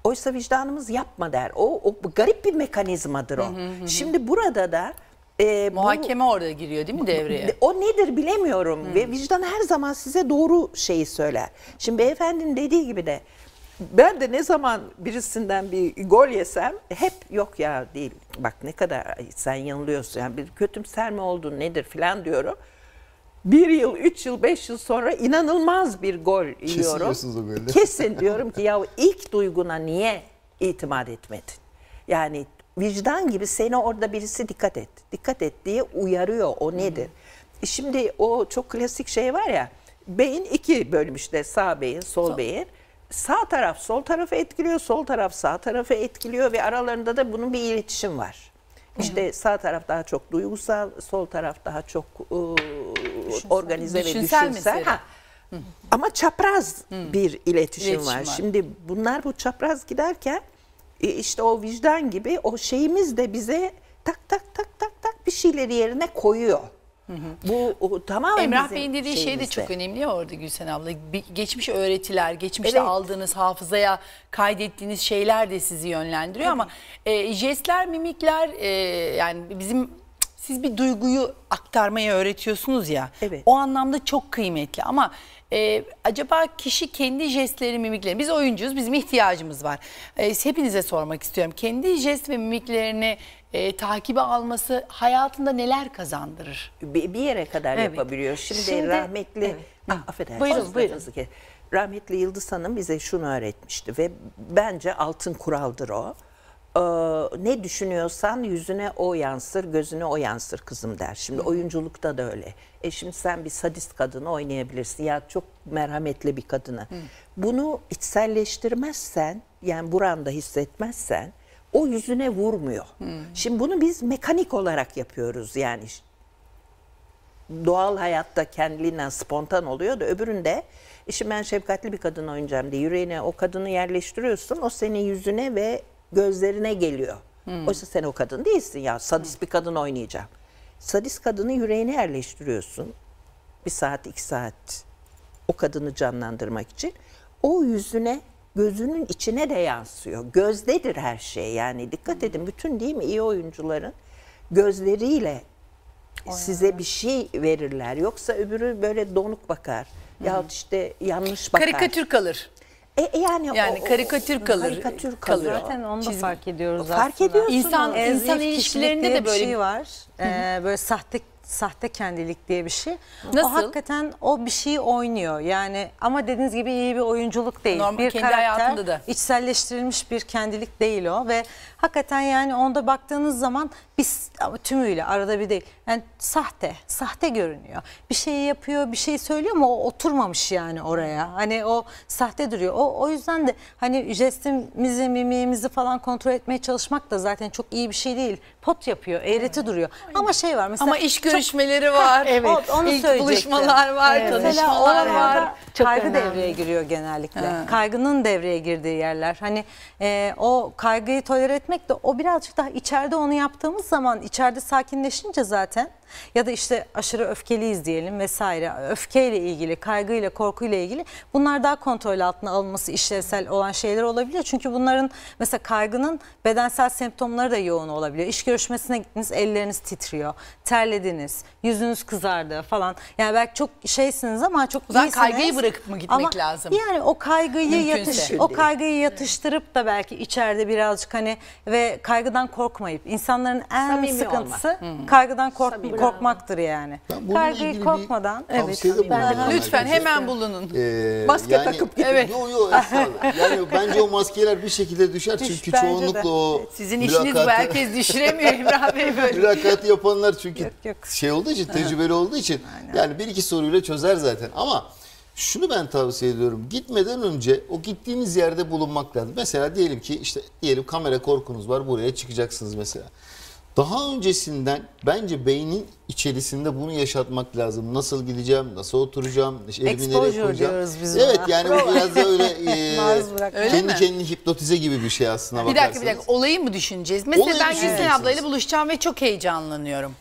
Oysa vicdanımız yapma der. O, o garip bir mekanizmadır o. Şimdi burada da e, bu- Muhakeme orada giriyor değil mi devreye? o nedir bilemiyorum ve vicdan her zaman size doğru şeyi söyler. Şimdi beyefendinin dediği gibi de ben de ne zaman birisinden bir gol yesem hep yok ya değil. Bak ne kadar sen yanılıyorsun. Yani bir kötümser mi oldun nedir filan diyorum. Bir yıl, üç yıl, beş yıl sonra inanılmaz bir gol yiyorum. yiyorsunuz o golü. Kesin diyorum ki ya ilk duyguna niye itimat etmedin? Yani vicdan gibi seni orada birisi dikkat et, dikkat et diye uyarıyor. O nedir? E Şimdi o çok klasik şey var ya, beyin iki bölüm işte sağ beyin, sol beyin. Sağ taraf sol tarafı etkiliyor, sol taraf sağ tarafı etkiliyor ve aralarında da bunun bir iletişim var. İşte sağ taraf daha çok duygusal, sol taraf daha çok ıı, organize ve Düşünsel mesela. Ha, ama çapraz bir iletişim, İletişim var. var. Şimdi bunlar bu çapraz giderken işte o vicdan gibi o şeyimiz de bize tak tak tak tak tak bir şeyleri yerine koyuyor. Bu o, tamamen Emrah Bey'in dediği şey de çok önemli ya orada Gülsen abla. Geçmiş öğretiler, geçmişte Evet. aldığınız hafızaya kaydettiğiniz şeyler de sizi yönlendiriyor ama e, jestler, mimikler e, yani bizim siz bir duyguyu aktarmayı öğretiyorsunuz ya. Evet. O anlamda çok kıymetli ama e, acaba kişi kendi jestleri, mimikleri, biz oyuncuyuz, bizim ihtiyacımız var. E, hepinize sormak istiyorum. Kendi jest ve mimiklerini e, takibe alması hayatında neler kazandırır? bir, bir yere kadar Evet. yapabiliyor. Şimdi, Şimdi- rahmetli evet. ah, affedersiniz. Buyurun, buyurun. Rahmetli Yıldız Hanım bize şunu öğretmişti ve bence altın kuraldır o. Ee, ne düşünüyorsan yüzüne o yansır, gözüne o yansır kızım der. Şimdi oyunculukta da öyle. E şimdi sen bir sadist kadını oynayabilirsin ya çok merhametli bir kadını. Bunu içselleştirmezsen yani buranda hissetmezsen o yüzüne vurmuyor. Şimdi bunu biz mekanik olarak yapıyoruz yani doğal hayatta kendiliğinden spontan oluyor da öbüründe işte ben şefkatli bir kadın oynayacağım diye yüreğine o kadını yerleştiriyorsun. O senin yüzüne ve gözlerine geliyor. Oysa sen o kadın değilsin ya. Sadist bir kadın oynayacağım. Sadist kadını yüreğine yerleştiriyorsun. Bir saat, iki saat o kadını canlandırmak için. O yüzüne, gözünün içine de yansıyor. Gözdedir her şey. Yani dikkat edin bütün değil mi iyi oyuncuların gözleriyle size bir şey verirler. Yoksa öbürü böyle donuk bakar. Yahut işte yanlış bakar. Karikatür kalır. E, e yani Yani o- karikatür kalır. Karikatür kalır. Zaten onu da Çizgi- fark ediyoruz Fark aslında. ediyorsunuz. İnsan insan ilişkilerinde de böyle bir şey var. Ee, böyle sahte sahte kendilik diye bir şey. Nasıl? O hakikaten o bir şeyi oynuyor. Yani ama dediğiniz gibi iyi bir oyunculuk değil. Normal, bir kendi karakter, da. içselleştirilmiş bir kendilik değil o ve hakikaten yani onda baktığınız zaman biz tümüyle arada bir değil. Yani sahte, sahte görünüyor. Bir şeyi yapıyor, bir şey söylüyor ama o oturmamış yani oraya. Hani o sahte duruyor. O o yüzden de hani jestimizi, mimiğimizi falan kontrol etmeye çalışmak da zaten çok iyi bir şey değil. Pot yapıyor, eğreti duruyor. Ama şey var mesela Ama iş çok- görüşmeleri var. evet. O- onu İlk buluşmalar var, Mesela tanışmalar oralarda var. Çok kaygı önemli. devreye giriyor genellikle. Kaygının devreye girdiği yerler. Hani e, o kaygıyı tolere etmek de o birazcık daha içeride onu yaptığımız zaman içeride sakinleşince zaten ya da işte aşırı öfkeliyiz diyelim vesaire. Öfkeyle ilgili, kaygıyla, korkuyla ilgili bunlar daha kontrol altına alınması işlevsel olan şeyler olabiliyor. Çünkü bunların mesela kaygının bedensel semptomları da yoğun olabiliyor. İş görüşmesine gittiniz, elleriniz titriyor, terlediniz, yüzünüz kızardı falan. Yani belki çok şeysiniz ama çok iyisiniz. kaygıyı bırakıp mı gitmek Ama lazım? Yani o kaygıyı yatış, o kaygıyı yatıştırıp da belki içeride birazcık hani ve kaygıdan korkmayıp insanların en Samimi sıkıntısı kaygıdan kork- korkmakdır yani. Ben bununla ilgili Kaygıyı bir korkmadan tavsiyede bulunayım Lütfen arkadaşlar. hemen bulunun. Ee, Maske takıp gidin. Evet. Yo yo estağfurullah. Yani bence o maskeler bir şekilde düşer Düş, çünkü bence çoğunlukla o Sizin işiniz bu mülakatı- herkes düşüremiyor İbrahim Bey böyle. mülakatı yapanlar çünkü Yok, yok. şey olduğu için tecrübeli olduğu için yani bir iki soruyla çözer zaten ama şunu ben tavsiye ediyorum. Gitmeden önce o gittiğiniz yerde bulunmak lazım. Mesela diyelim ki işte diyelim kamera korkunuz var buraya çıkacaksınız mesela. Daha öncesinden bence beynin içerisinde bunu yaşatmak lazım. Nasıl gideceğim, nasıl oturacağım, elimi nereye Exposure koyacağım. diyoruz biz Evet buna. yani bu biraz da öyle e, Maruz bırakma. Öyle kendi mi? kendini hipnotize gibi bir şey aslında Bir dakika bir bakarsanız. dakika olayı mı düşüneceğiz? Mesela Olayı ben Gülsen düşüneceksiniz. ablayla buluşacağım ve çok heyecanlanıyorum.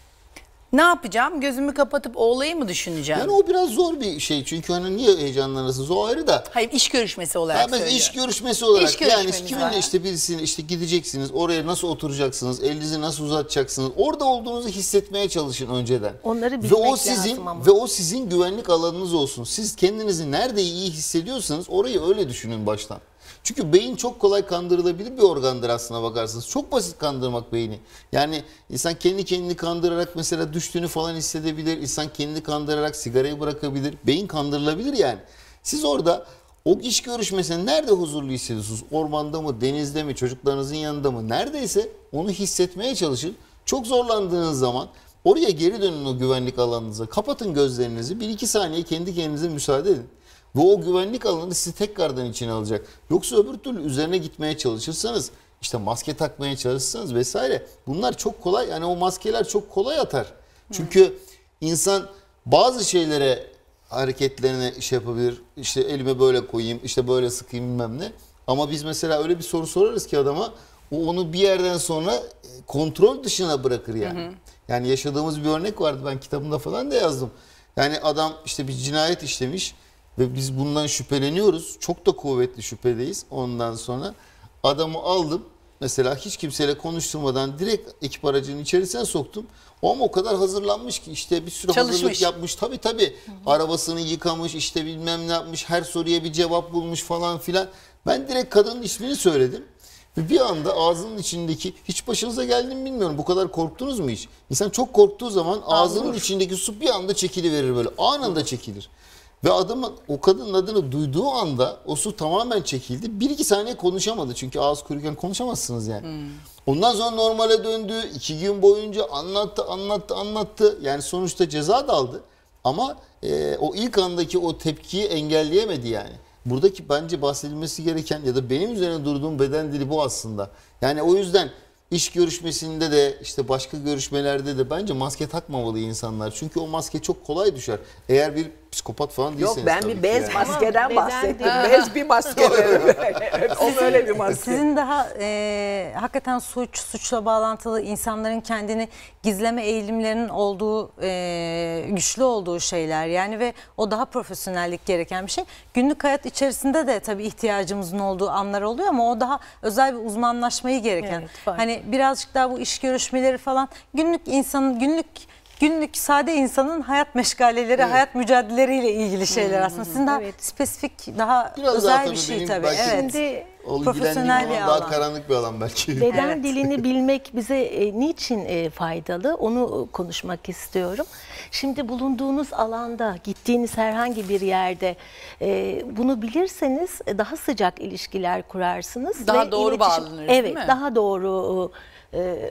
Ne yapacağım? Gözümü kapatıp o olayı mı düşüneceğim? Yani o biraz zor bir şey çünkü hani niye heyecanlanırsınız o ayrı da. Hayır iş görüşmesi olarak Ha, mesela söylüyorum. iş görüşmesi olarak İş yani kiminle var. işte birisini işte gideceksiniz oraya nasıl oturacaksınız elinizi nasıl uzatacaksınız orada olduğunuzu hissetmeye çalışın önceden. Onları ve bilmek o sizin lazım ama. ve o sizin güvenlik alanınız olsun. Siz kendinizi nerede iyi hissediyorsanız orayı öyle düşünün baştan. Çünkü beyin çok kolay kandırılabilir bir organdır aslına bakarsanız. Çok basit kandırmak beyni. Yani insan kendi kendini kandırarak mesela düştüğünü falan hissedebilir. İnsan kendini kandırarak sigarayı bırakabilir. Beyin kandırılabilir yani. Siz orada o iş görüşmesinde nerede huzurlu hissediyorsunuz? Ormanda mı, denizde mi, çocuklarınızın yanında mı? Neredeyse onu hissetmeye çalışın. Çok zorlandığınız zaman oraya geri dönün o güvenlik alanınıza. Kapatın gözlerinizi. Bir iki saniye kendi kendinize müsaade edin. Ve o güvenlik alanı sizi tekrardan içine alacak. Yoksa öbür türlü üzerine gitmeye çalışırsanız, işte maske takmaya çalışırsanız vesaire bunlar çok kolay. Yani o maskeler çok kolay atar. Çünkü insan bazı şeylere hareketlerine şey yapabilir. İşte elime böyle koyayım, işte böyle sıkayım bilmem ne. Ama biz mesela öyle bir soru sorarız ki adama o onu bir yerden sonra e, kontrol dışına bırakır yani. Yani yaşadığımız bir örnek vardı ben kitabımda falan da yazdım. Yani adam işte bir cinayet işlemiş ve biz bundan şüpheleniyoruz. Çok da kuvvetli şüphedeyiz ondan sonra. Adamı aldım mesela hiç kimseyle konuşturmadan direkt ekip aracının içerisine soktum. O ama o kadar hazırlanmış ki işte bir sürü Çalışmış. hazırlık yapmış. Tabii tabii arabasını yıkamış işte bilmem ne yapmış her soruya bir cevap bulmuş falan filan. Ben direkt kadının ismini söyledim. Ve bir anda ağzının içindeki hiç başınıza geldi mi bilmiyorum. Bu kadar korktunuz mu hiç? İnsan çok korktuğu zaman ağzının içindeki su bir anda çekiliverir böyle. Anında çekilir. Ve adamın o kadının adını duyduğu anda o su tamamen çekildi. Bir iki saniye konuşamadı. Çünkü ağız kuruyken konuşamazsınız yani. Ondan sonra normale döndü. iki gün boyunca anlattı, anlattı, anlattı. Yani sonuçta ceza da aldı. Ama e, o ilk andaki o tepkiyi engelleyemedi yani. Buradaki bence bahsedilmesi gereken ya da benim üzerine durduğum beden dili bu aslında. Yani o yüzden İş görüşmesinde de işte başka görüşmelerde de bence maske takmamalı insanlar. Çünkü o maske çok kolay düşer. Eğer bir psikopat falan Yok değilseniz ben tabii bir bez yani. maskeden beden bahsettim. Bez bir maske. o böyle bir maske. Sizin daha e, hakikaten suç, suçla bağlantılı insanların kendini gizleme eğilimlerinin olduğu, e, güçlü olduğu şeyler yani ve o daha profesyonellik gereken bir şey. Günlük hayat içerisinde de tabii ihtiyacımızın olduğu anlar oluyor ama o daha özel bir uzmanlaşmayı gereken. Evet, hani birazcık daha bu iş görüşmeleri falan günlük insanın günlük günlük sade insanın hayat meşgaleleri, hayat mücadeleleriyle ilgili şeyler aslında. Sizin daha Evet. spesifik, daha Biraz özel daha bir şey benim tabii. belki- Evet. Şimdi Profesyonel bir alan daha karanlık bir alan belki. Beden Evet. dilini bilmek bize e, niçin e, faydalı onu e, konuşmak istiyorum. Şimdi bulunduğunuz alanda, gittiğiniz herhangi bir yerde e, bunu bilirseniz e, daha sıcak ilişkiler kurarsınız. Daha ve doğru iletişim- bağlanırız, değil Evet, mi? daha doğru e,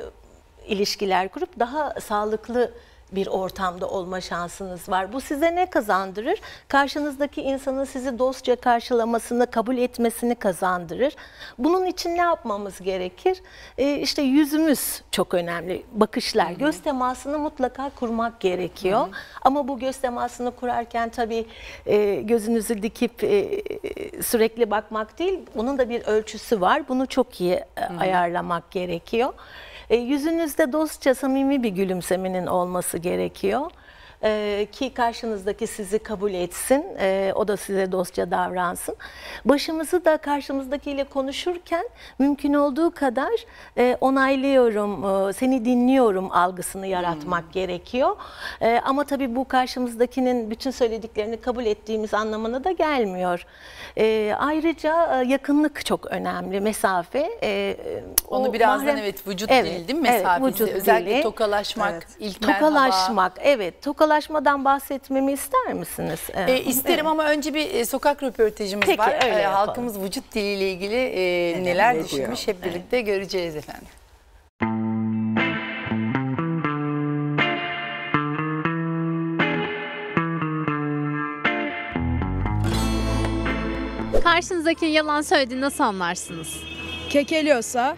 ilişkiler kurup daha sağlıklı bir ortamda olma şansınız var. Bu size ne kazandırır? Karşınızdaki insanın sizi dostça karşılamasını, kabul etmesini kazandırır. Bunun için ne yapmamız gerekir? Ee, işte yüzümüz çok önemli. Bakışlar, göz temasını mutlaka kurmak gerekiyor. Ama bu göz temasını kurarken tabii e, gözünüzü dikip e, sürekli bakmak değil, bunun da bir ölçüsü var. Bunu çok iyi e, ayarlamak gerekiyor. E, yüzünüzde dostça samimi bir gülümsemenin olması gerekiyor. E, ki karşınızdaki sizi kabul etsin, e, o da size dostça davransın. Başımızı da karşımızdakiyle konuşurken mümkün olduğu kadar e, onaylıyorum, e, seni dinliyorum algısını yaratmak gerekiyor. E, ama tabii bu karşımızdakinin bütün söylediklerini kabul ettiğimiz anlamına da gelmiyor. E, ayrıca e, yakınlık çok önemli, mesafe. E, Onu o birazdan mahrem- evet vücut dili değil mi? Mesafesi. vücut Özellikle dili. tokalaşmak, Evet. ilk merhaba. Tokalaşmak, evet. Tokalaşmadan bahsetmemi ister misiniz? E, isterim ama önce bir e, sokak röportajımız Peki, var. öyle E, halkımız vücut diliyle ilgili e, neler ne düşünmüş hep birlikte göreceğiz efendim. Karşınızdakinin yalan söylediğini nasıl anlarsınız? kekeliyorsa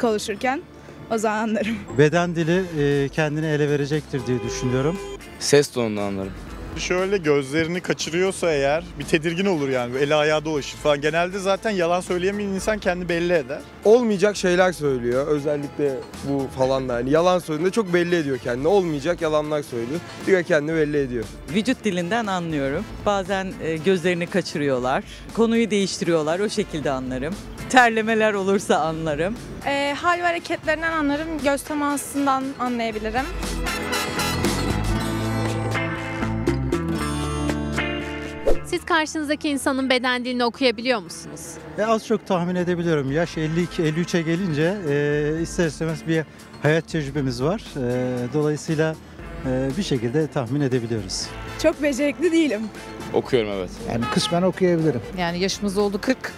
konuşurken o zaman anlarım. Beden dili e, kendini ele verecektir diye düşünüyorum. Ses tonunu anlarım. Şöyle gözlerini kaçırıyorsa eğer bir tedirgin olur yani. Eli ayağı dolaşır falan. Genelde zaten yalan söyleyemeyen insan kendini belli eder. olmayacak şeyler söylüyor. Özellikle bu falan da hani yalan söylediğinde çok belli ediyor kendini. Olmayacak yalanlar söylüyor. De kendini belli ediyor. Vücut dilinden anlıyorum. Bazen e, gözlerini kaçırıyorlar. Konuyu değiştiriyorlar. O şekilde anlarım. Terlemeler olursa anlarım. Ee, hal ve hareketlerinden anlarım, göz temasından anlayabilirim. Siz karşınızdaki insanın beden dilini okuyabiliyor musunuz? E, az çok tahmin edebiliyorum. Yaş 52-53'e gelince e, ister istemez bir hayat tecrübemiz var. E, dolayısıyla e, bir şekilde tahmin edebiliyoruz. Çok becerikli değilim. Okuyorum evet. Yani kısmen okuyabilirim. Yani yaşımız oldu 40.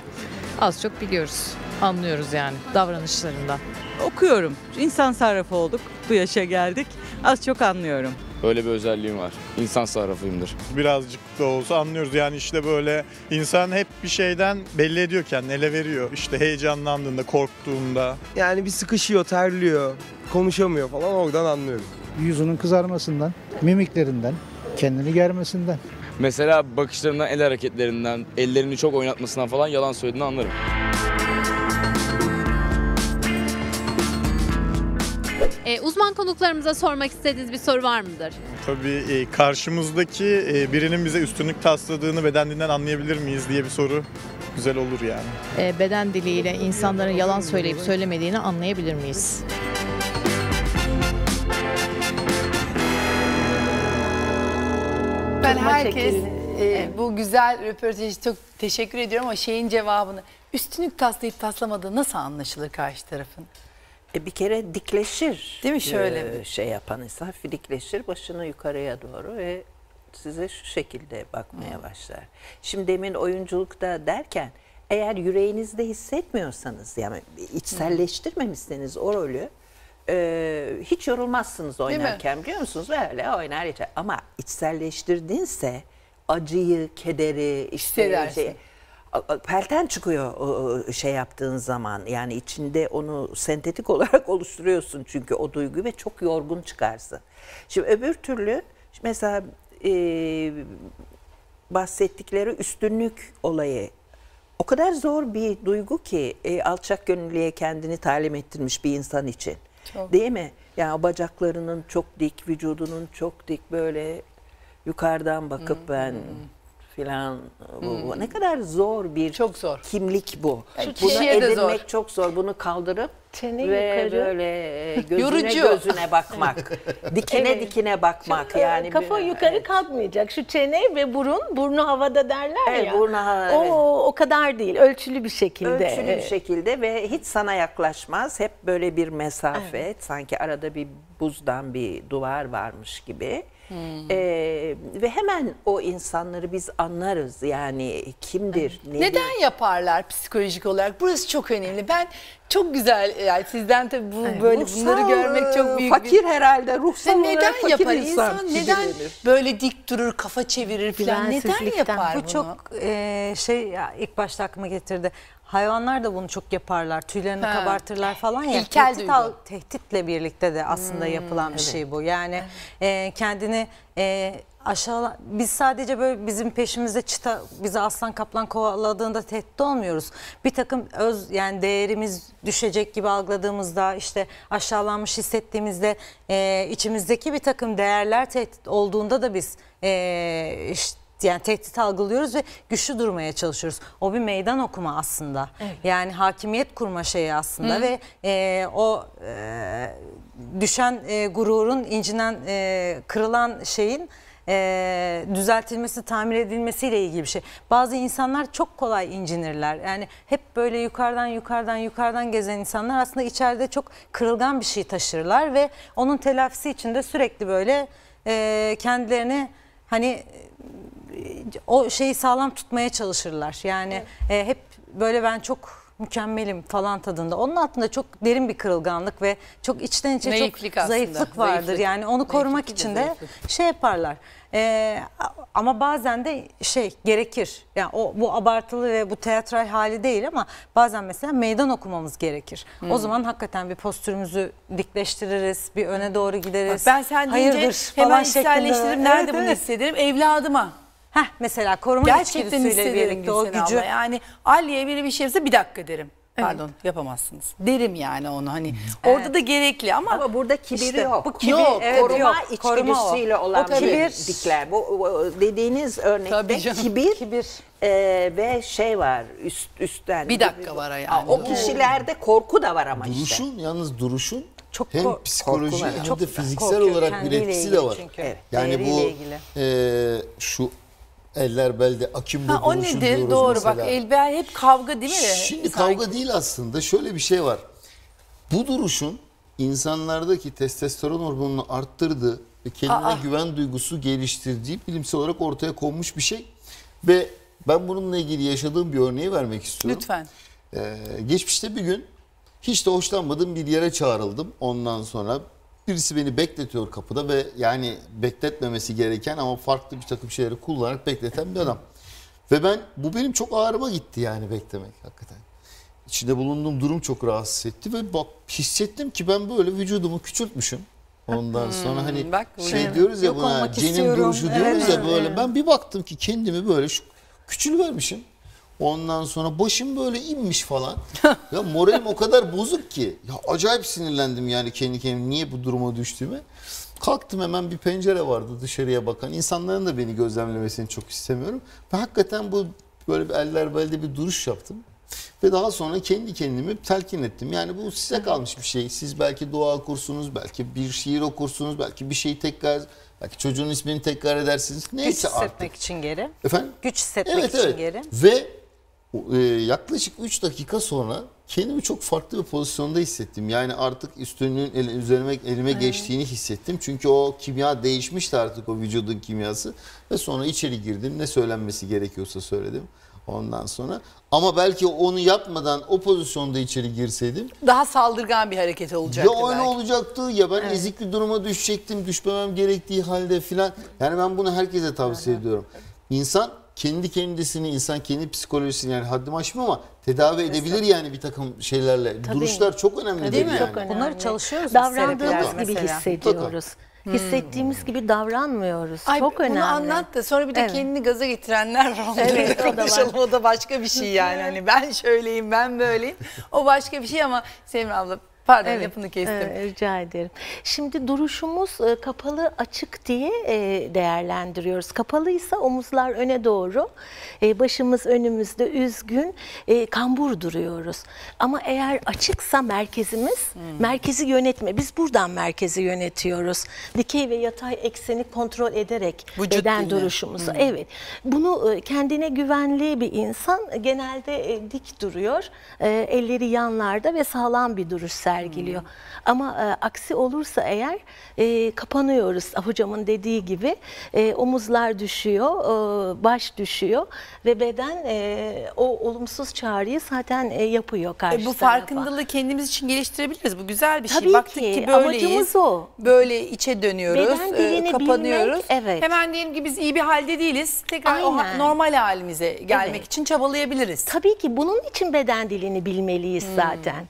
Az çok biliyoruz. Anlıyoruz yani davranışlarından. Okuyorum. İnsan sarrafı olduk. Bu yaşa geldik. Az çok anlıyorum. Öyle bir özelliğim var. İnsan sarrafıyımdır. Birazcık da olsa anlıyoruz. Yani işte böyle insan hep bir şeyden belli ediyor kendini, ele veriyor. İşte heyecanlandığında, korktuğunda. Yani bir sıkışıyor, terliyor, konuşamıyor falan oradan anlıyorum. Yüzünün kızarmasından, mimiklerinden, kendini germesinden. Mesela bakışlarından, el hareketlerinden, ellerini çok oynatmasından falan yalan söylediğini anlarım. E, uzman konuklarımıza sormak istediğiniz bir soru var mıdır? Tabii e, karşımızdaki e, birinin bize üstünlük tasladığını beden dilinden anlayabilir miyiz diye bir soru güzel olur yani. Ee, beden diliyle insanların yalan söyleyip söylemediğini anlayabilir miyiz? Ben herkes e, bu güzel röportaj için çok teşekkür ediyorum ama şeyin cevabını üstünlük taslayıp taslamadığı nasıl anlaşılır karşı tarafın? E bir kere dikleşir. Değil mi? Şöyle Ee, şey yapan insan hafif dikleşir başını yukarıya doğru ve size şu şekilde bakmaya başlar. Şimdi demin oyunculukta derken eğer yüreğinizde hissetmiyorsanız yani içselleştirmemişseniz o rolü e, hiç yorulmazsınız oynarken biliyor musunuz? Böyle oynar geçer. Ama içselleştirdinse acıyı, kederi, işte şey, pelten çıkıyor şey yaptığın zaman. Yani içinde onu sentetik olarak oluşturuyorsun çünkü o duyguyu ve çok yorgun çıkarsın. Şimdi öbür türlü mesela e, bahsettikleri üstünlük olayı o kadar zor bir duygu ki e, alçak gönüllüye kendini talim ettirmiş bir insan için. Çok. Değil mi? Yani bacaklarının çok dik, vücudunun çok dik böyle yukarıdan bakıp ben filan bu- bu ne kadar zor bir çok zor. kimlik bu. Yani Bunu edinmek zor. çok zor. Bunu kaldırıp Çene ve yukarı. böyle e, gözüne Yorucu. gözüne bakmak. dikine Evet. dikine bakmak Şu, e, yani. kafa bir- yukarı kalkmayacak. Şu çene ve burun, burnu havada derler Evet, ya. burnu ha- o evet. o kadar değil. Ölçülü bir şekilde. Ölçülü bir Evet. şekilde ve hiç sana yaklaşmaz. Hep böyle bir mesafe. Sanki arada bir buzdan bir duvar varmış gibi. Hmm. Ee, ve hemen o insanları biz anlarız. Yani kimdir, nedir? Neden yaparlar psikolojik olarak? Burası çok önemli. Ben çok güzel yani sizden tabii bu böyle Ruhsal, bunları görmek çok büyük fakir bir... herhalde, ruhsal Ve olarak neden fakir yapar insan insan? Neden böyle dik durur, kafa çevirir falan? Neden yapar Bu bunu? çok e, şey ya, ilk başta aklıma getirdi. Hayvanlar da bunu çok yaparlar. Tüylerini Ha. kabartırlar falan ya. İlkel tehdit al- tehditle birlikte de aslında Hmm, yapılan bir evet. şey bu. Yani e, kendini e, aşağı biz sadece böyle bizim peşimizde çita bizi aslan kaplan kovaladığında tehdit olmuyoruz. Bir takım öz yani değerimiz düşecek gibi algıladığımızda işte aşağılanmış hissettiğimizde e, içimizdeki bir takım değerler tehdit olduğunda da biz e, işte yani tehdit algılıyoruz ve güçlü durmaya çalışıyoruz. O bir meydan okuma aslında. Yani hakimiyet kurma şeyi aslında Hı. ve e, o e, düşen e, gururun, incinen, e, kırılan şeyin e, düzeltilmesi, tamir edilmesiyle ilgili bir şey. Bazı insanlar çok kolay incinirler. Yani hep böyle yukarıdan yukarıdan yukarıdan gezen insanlar aslında içeride çok kırılgan bir şey taşırlar ve onun telafisi için de sürekli böyle e, kendilerini hani o şeyi sağlam tutmaya çalışırlar. Yani e, hep böyle ben çok mükemmelim falan tadında. Onun altında çok derin bir kırılganlık ve çok içten içe Naiflik çok aslında, zayıflık vardır. zayıflık. Yani onu korumak Naiflik için de zayıflık. şey yaparlar. E, ama bazen de şey gerekir. Yani o bu abartılı ve bu teatral hali değil ama bazen mesela meydan okumamız gerekir. O Hmm. zaman hakikaten bir postürümüzü dikleştiririz, bir öne doğru gideriz. Bak ben sen deyince Hayırdır hemen içselleştiririm. Nerede Evet, bunu evet. hissederim? Evladıma. Heh, mesela koruma Gerçekten içgüdüsüyle birlikte o Gülsen gücü abla. Yani Ali'ye biri bir şey yapsa bir dakika derim. Pardon yapamazsınız. Derim yani onu hani. Orada da gerekli ama. Ama burada kibir işte yok. Bu Kibir, yok. koruma yok. içgüdüsüyle olan O tabii. bir dikler. Bu, bu dediğiniz örnekte canım. kibir, e, ve şey var üst üstten. Bir dakika var yani. O kişilerde korku da var ama işte. Duruşun yalnız duruşun çok hem kork- psikoloji hem Çok de fiziksel korkuyor. olarak bir Kendiyle etkisi ilgili de var. çünkü. Evet. Yani Değeriyle bu ilgili. e, şu eller belde akimbo Ha, o nedir? diyoruz Doğru mesela. bak elbel hep kavga değil mi? Şimdi Sanki. kavga değil aslında. Şöyle bir şey var. Bu duruşun insanlardaki testosteron hormonunu arttırdığı ve kendine Aa. güven duygusu geliştirdiği bilimsel olarak ortaya konmuş bir şey. Ve ben bununla ilgili yaşadığım bir örneği vermek istiyorum. Lütfen. Ee, geçmişte bir gün hiç de hoşlanmadığım bir yere çağrıldım. Ondan sonra birisi beni bekletiyor kapıda ve yani bekletmemesi gereken ama farklı bir takım şeyleri kullanarak bekleten bir adam. Ve ben bu benim çok ağrıma gitti yani beklemek hakikaten. İçinde bulunduğum durum çok rahatsız etti ve bak hissettim ki ben böyle vücudumu küçültmüşüm. Ondan sonra hani bak şey ne? diyoruz ya Yok buna cenin duruşu Evet, diyoruz ya evet, böyle. evet. Ben bir baktım ki kendimi böyle şu küçülüvermişim. Ondan sonra başım böyle inmiş falan. ya moralim o kadar bozuk ki. Ya acayip sinirlendim yani kendi kendime niye bu duruma düştüğüme. Kalktım hemen bir pencere vardı dışarıya bakan. İnsanların da beni gözlemlemesini çok istemiyorum. Ve hakikaten bu böyle bir eller belde bir duruş yaptım. Ve daha sonra kendi kendimi telkin ettim. Yani bu size kalmış bir şey. Siz belki dua okursunuz, belki bir şiir okursunuz, belki bir şeyi tekrar, belki çocuğun ismini tekrar edersiniz. Güç Neyse hissetmek artık. için geri. Efendim? Güç hissetmek Evet için evet. geri. Ve yaklaşık 3 dakika sonra kendimi çok farklı bir pozisyonda hissettim. Yani artık üstünlüğün el- üzerime elime geçtiğini hissettim. Çünkü o kimya değişmişti artık o vücudun kimyası. Ve sonra içeri girdim. Ne söylenmesi gerekiyorsa söyledim. Ondan sonra ama belki onu yapmadan o pozisyonda içeri girseydim Daha saldırgan bir hareket olacaktı ya öyle belki. olacaktı ya ben ezik bir duruma düşecektim düşmemem gerektiği halde filan. Yani ben bunu herkese tavsiye ediyorum. İnsan kendi kendisini insan kendi psikolojisini yani haddimi aşmıyor ama tedavi edebilir yani bir takım şeylerle. Tabii. Duruşlar çok önemli Değil mi? yani. Çok önemli. Bunları çalışıyoruz Davrandığımız gibi mesela. hissediyoruz. Hissettiğimiz gibi davranmıyoruz. Ay, Çok önemli. Bunu anlat da sonra bir de Evet. kendini gaza getirenler var. Evet, o da var. O da başka bir şey yani. Hani ben şöyleyim, ben böyleyim. O başka bir şey ama Semra abla pardon Evet, lafını kestim. evet, rica ederim. Şimdi duruşumuz e, kapalı açık diye e, değerlendiriyoruz. Kapalıysa omuzlar öne doğru, e, başımız önümüzde üzgün, kambur duruyoruz. Ama eğer açıksa merkezimiz, Hmm. merkezi yönetme. Biz buradan merkezi yönetiyoruz. Dikey ve yatay ekseni kontrol ederek Vücut beden dili. duruşumuzu. Hmm. Evet. Bunu kendine güvenli bir insan genelde dik duruyor. Elleri yanlarda ve sağlam bir duruş sergiliyor. Ama e, aksi olursa eğer e, kapanıyoruz. Hocamın dediği gibi e, omuzlar düşüyor, e, baş düşüyor ve beden e, o olumsuz çağrıyı zaten e, yapıyor karşı E, bu tarafa. farkındalığı kendimiz için geliştirebiliriz. Bu güzel bir şey. Tabii Baktık ki, ki, böyleyiz. amacımız o. Böyle içe dönüyoruz, Beden e, kapanıyoruz. bilmek, evet. Hemen diyelim ki biz iyi bir halde değiliz. Tekrar o Aynen. normal halimize gelmek Evet. için çabalayabiliriz. Tabii ki bunun için beden dilini bilmeliyiz zaten.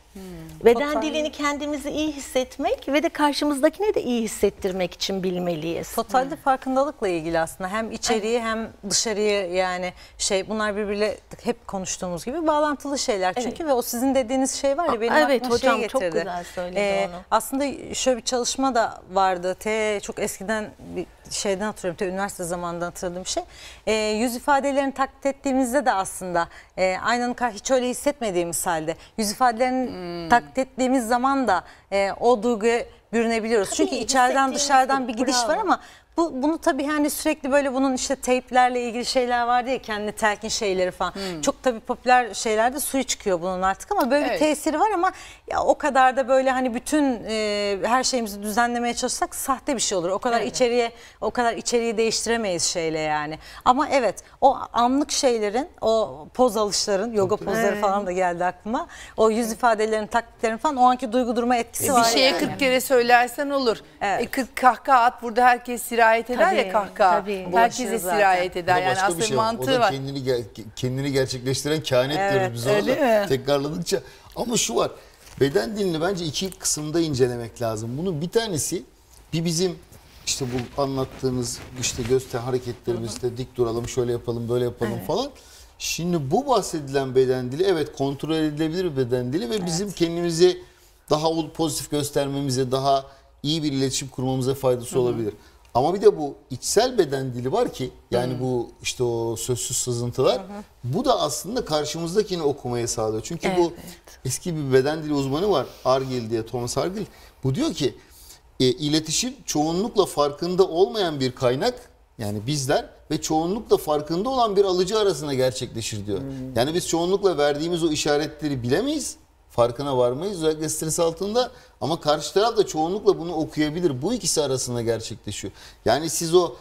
Beden Total- dilini kendimizi iyi hissetmek ve de karşımızdakine de iyi hissettirmek için bilmeliyiz. Totalde farkındalıkla ilgili aslında hem içeriği hem dışarıyı yani şey bunlar birbiriyle hep konuştuğumuz gibi bağlantılı şeyler çünkü ve o sizin dediğiniz şey var ya benim Evet, aklıma hocam şey çok getirdi. güzel söyledi onu. Aslında şöyle bir çalışma da vardı. T çok eskiden bir şeyden hatırlıyorum. Te, üniversite zamanından hatırladığım bir şey. Ee, yüz ifadelerini taklit ettiğimizde de aslında e, aynanın hiç öyle hissetmediğimiz halde yüz ifadelerini taklit ettiğimiz zaman da e, o duyguya bürünebiliyoruz. Tabii, Çünkü içeriden dışarıdan bir gidiş var bravo. ama bu, bunu tabii hani sürekli böyle bunun işte teyplerle ilgili şeyler vardı ya kendi telkin şeyleri falan. Çok tabii popüler şeylerde suyu çıkıyor bunun artık ama böyle Evet. bir tesiri var ama ya o kadar da böyle hani bütün e, her şeyimizi düzenlemeye çalışsak sahte bir şey olur. O kadar içeriye o kadar içeriği değiştiremeyiz şeyle yani. Ama evet o anlık şeylerin o poz alışların yoga pozları falan da geldi aklıma. O yüz ifadelerin taklitlerin falan o anki duygu durma etkisi E, var. bir şeye yani. 40 kere söylersen olur. Evet. E, 40 kahkaha at burada herkes sirayet eder ya Tabii, kahkaha. tabii. Herkese sirayet eder. Yani aslında şey. O mantığı da var. kendini kendini gerçekleştiren kehanet Evet, diyoruz biz ona öyle da mi? tekrarladıkça. Ama şu var. Beden dilini bence iki kısımda incelemek lazım. Bunun bir tanesi bir bizim işte bu anlattığımız işte göster hareketlerimizde dik duralım, şöyle yapalım, böyle yapalım falan. Şimdi bu bahsedilen beden dili evet kontrol edilebilir bir beden dili ve bizim kendimizi daha ol- pozitif göstermemize, daha iyi bir iletişim kurmamıza faydası olabilir. Ama bir de bu içsel beden dili var ki yani bu işte o sözsüz sızıntılar bu da aslında karşımızdakini okumayı sağlıyor. Çünkü bu eski bir beden dili uzmanı var Argil diye Thomas Argil. Bu diyor ki e, iletişim çoğunlukla farkında olmayan bir kaynak yani bizler ve çoğunlukla farkında olan bir alıcı arasında gerçekleşir diyor. Yani biz çoğunlukla verdiğimiz o işaretleri bilemeyiz. Farkına varmayız özellikle stres altında ama karşı taraf da çoğunlukla bunu okuyabilir. Bu ikisi arasında gerçekleşiyor. Yani siz o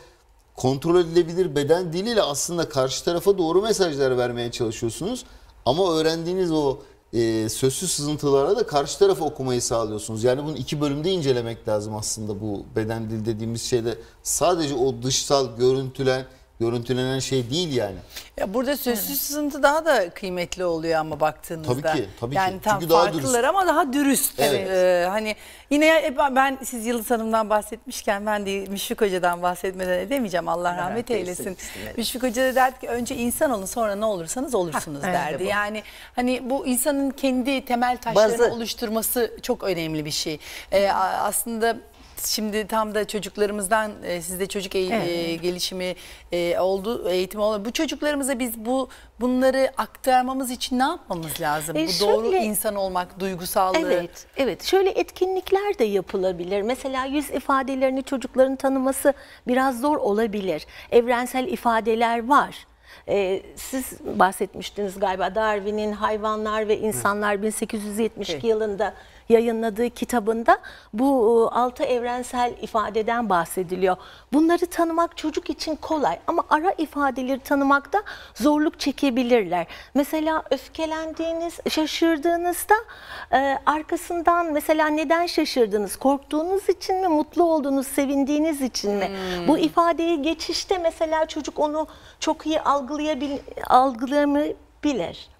kontrol edilebilir beden diliyle aslında karşı tarafa doğru mesajlar vermeye çalışıyorsunuz. Ama öğrendiğiniz o e, sözsüz sızıntılara da karşı tarafa okumayı sağlıyorsunuz. Yani bunu iki bölümde incelemek lazım aslında bu beden dil dediğimiz şeyde. Sadece o dışsal görüntülen, görüntülenen şey değil yani. Ya burada sözsüz sızıntı daha da kıymetli oluyor ama baktığınızda. Tabii ki, tabii ki. yani tam Çünkü daha dürüst. ama daha dürüst. Evet. Ee, hani yine hep ben siz Yıldız Hanım'dan bahsetmişken ben de Müşfik Hoca'dan bahsetmeden edemeyeceğim. Allah rahmet eylesin. Müşfik Hoca da derdi ki önce insan olun sonra ne olursanız olursunuz Ha, derdi. Yani hani bu insanın kendi temel taşlarını Bazı. oluşturması çok önemli bir şey. Ee, aslında Şimdi tam da çocuklarımızdan e, sizde çocuk eğ- e, gelişimi e, oldu, eğitim oldu. Bu çocuklarımıza biz bu bunları aktarmamız için ne yapmamız lazım? E, bu doğru şöyle- insan olmak, duygusallığı. Evet, evet. Şöyle etkinlikler de yapılabilir. Mesela yüz ifadelerini çocukların tanıması biraz zor olabilir. Evrensel ifadeler var. Ee, siz bahsetmiştiniz galiba Darwin'in Hayvanlar ve İnsanlar 1872 yılında yayınladığı kitabında bu e, altı evrensel ifadeden bahsediliyor. Bunları tanımak çocuk için kolay ama ara ifadeleri tanımakta zorluk çekebilirler. Mesela öfkelendiğiniz, şaşırdığınızda e, arkasından mesela neden şaşırdınız? Korktuğunuz için mi, mutlu olduğunuz, sevindiğiniz için mi? Bu ifadeye geçişte mesela çocuk onu çok iyi algılayabil algılamayabilir.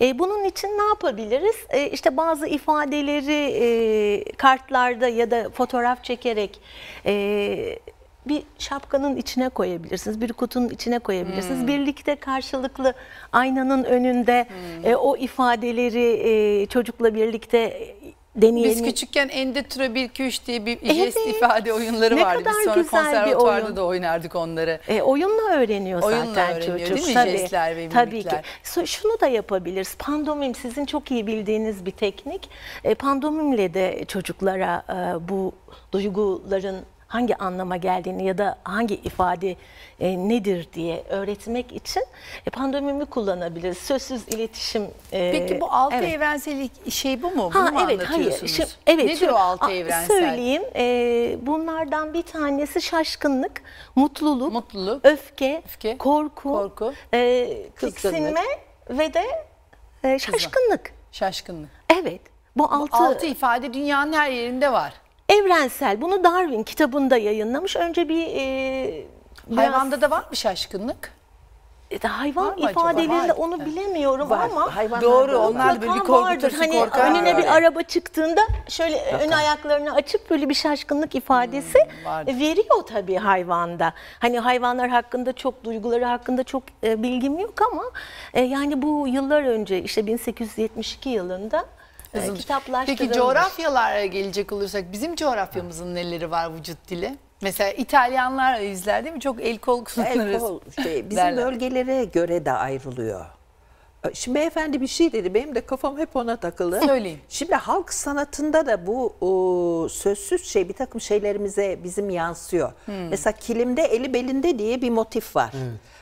E, bunun için ne yapabiliriz? E, işte bazı ifadeleri e, kartlarda ya da fotoğraf çekerek e, bir şapkanın içine koyabilirsiniz, bir kutunun içine koyabilirsiniz. Hmm. Birlikte karşılıklı aynanın önünde e, o ifadeleri e, çocukla birlikte deneyelim. Biz küçükken Endetra 1 2 3 diye bir Evet. jest ifade oyunları Ne vardı. kadar Biz sonra güzel konservatuvarda oyun. da oynardık onları. E, oyunla öğreniyor Oyunla zaten öğreniyor çocuk. değil mi? Tabii, Jestler ve Tabii ki. mimikler. So- Şunu da yapabiliriz. Pandomim sizin çok iyi bildiğiniz bir teknik. E, pandomimle de çocuklara e, bu duyguların hangi anlama geldiğini ya da hangi ifade e, nedir diye öğretmek için e, pandomimi kullanabiliriz. Sözsüz iletişim. e, Peki bu altı evet. evrensel şey bu mu? Bunu Ha mu evet hayır. anlatıyorsunuz? Şimdi, evet. Nedir şimdi, o altı evrensel? Söyleyeyim. Ee, bunlardan bir tanesi şaşkınlık, mutluluk, Mutluluk, öfke, öfke, korku, korku, e, tiksinme ve de e, şaşkınlık. Şaşkınlık. Evet. Bu altı, Altı ifade dünyanın her yerinde var. Evrensel. Bunu Darwin kitabında yayınlamış. Önce bir e, biraz- Hayvanda da var mı şaşkınlık? E, hayvan Var. onu bilemiyorum Var. ama Doğru, onlar da böyle bir korkutursun, Hani korkar önüne bir araba çıktığında şöyle ön ayaklarını açıp böyle bir şaşkınlık ifadesi Hmm, veriyor tabii hayvanda. Hani hayvanlar hakkında çok duyguları hakkında çok e, bilgim yok ama e, yani bu yıllar önce işte 1872 yılında e, Yazılmış. kitaplaştırılmış. Peki coğrafyalara gelecek olursak bizim coğrafyamızın neleri var vücut dili? Mesela İtalyanlar izler değil mi? Çok el kol kullanırız. El kol, şey, bizim derler. bölgelere göre de ayrılıyor. Şimdi beyefendi bir şey dedi. Benim de kafam hep ona takıldı. Söyleyin. Şimdi halk sanatında da bu o, sözsüz şey bir takım şeylerimize bizim yansıyor. Hmm. Mesela kilimde eli belinde diye bir motif var.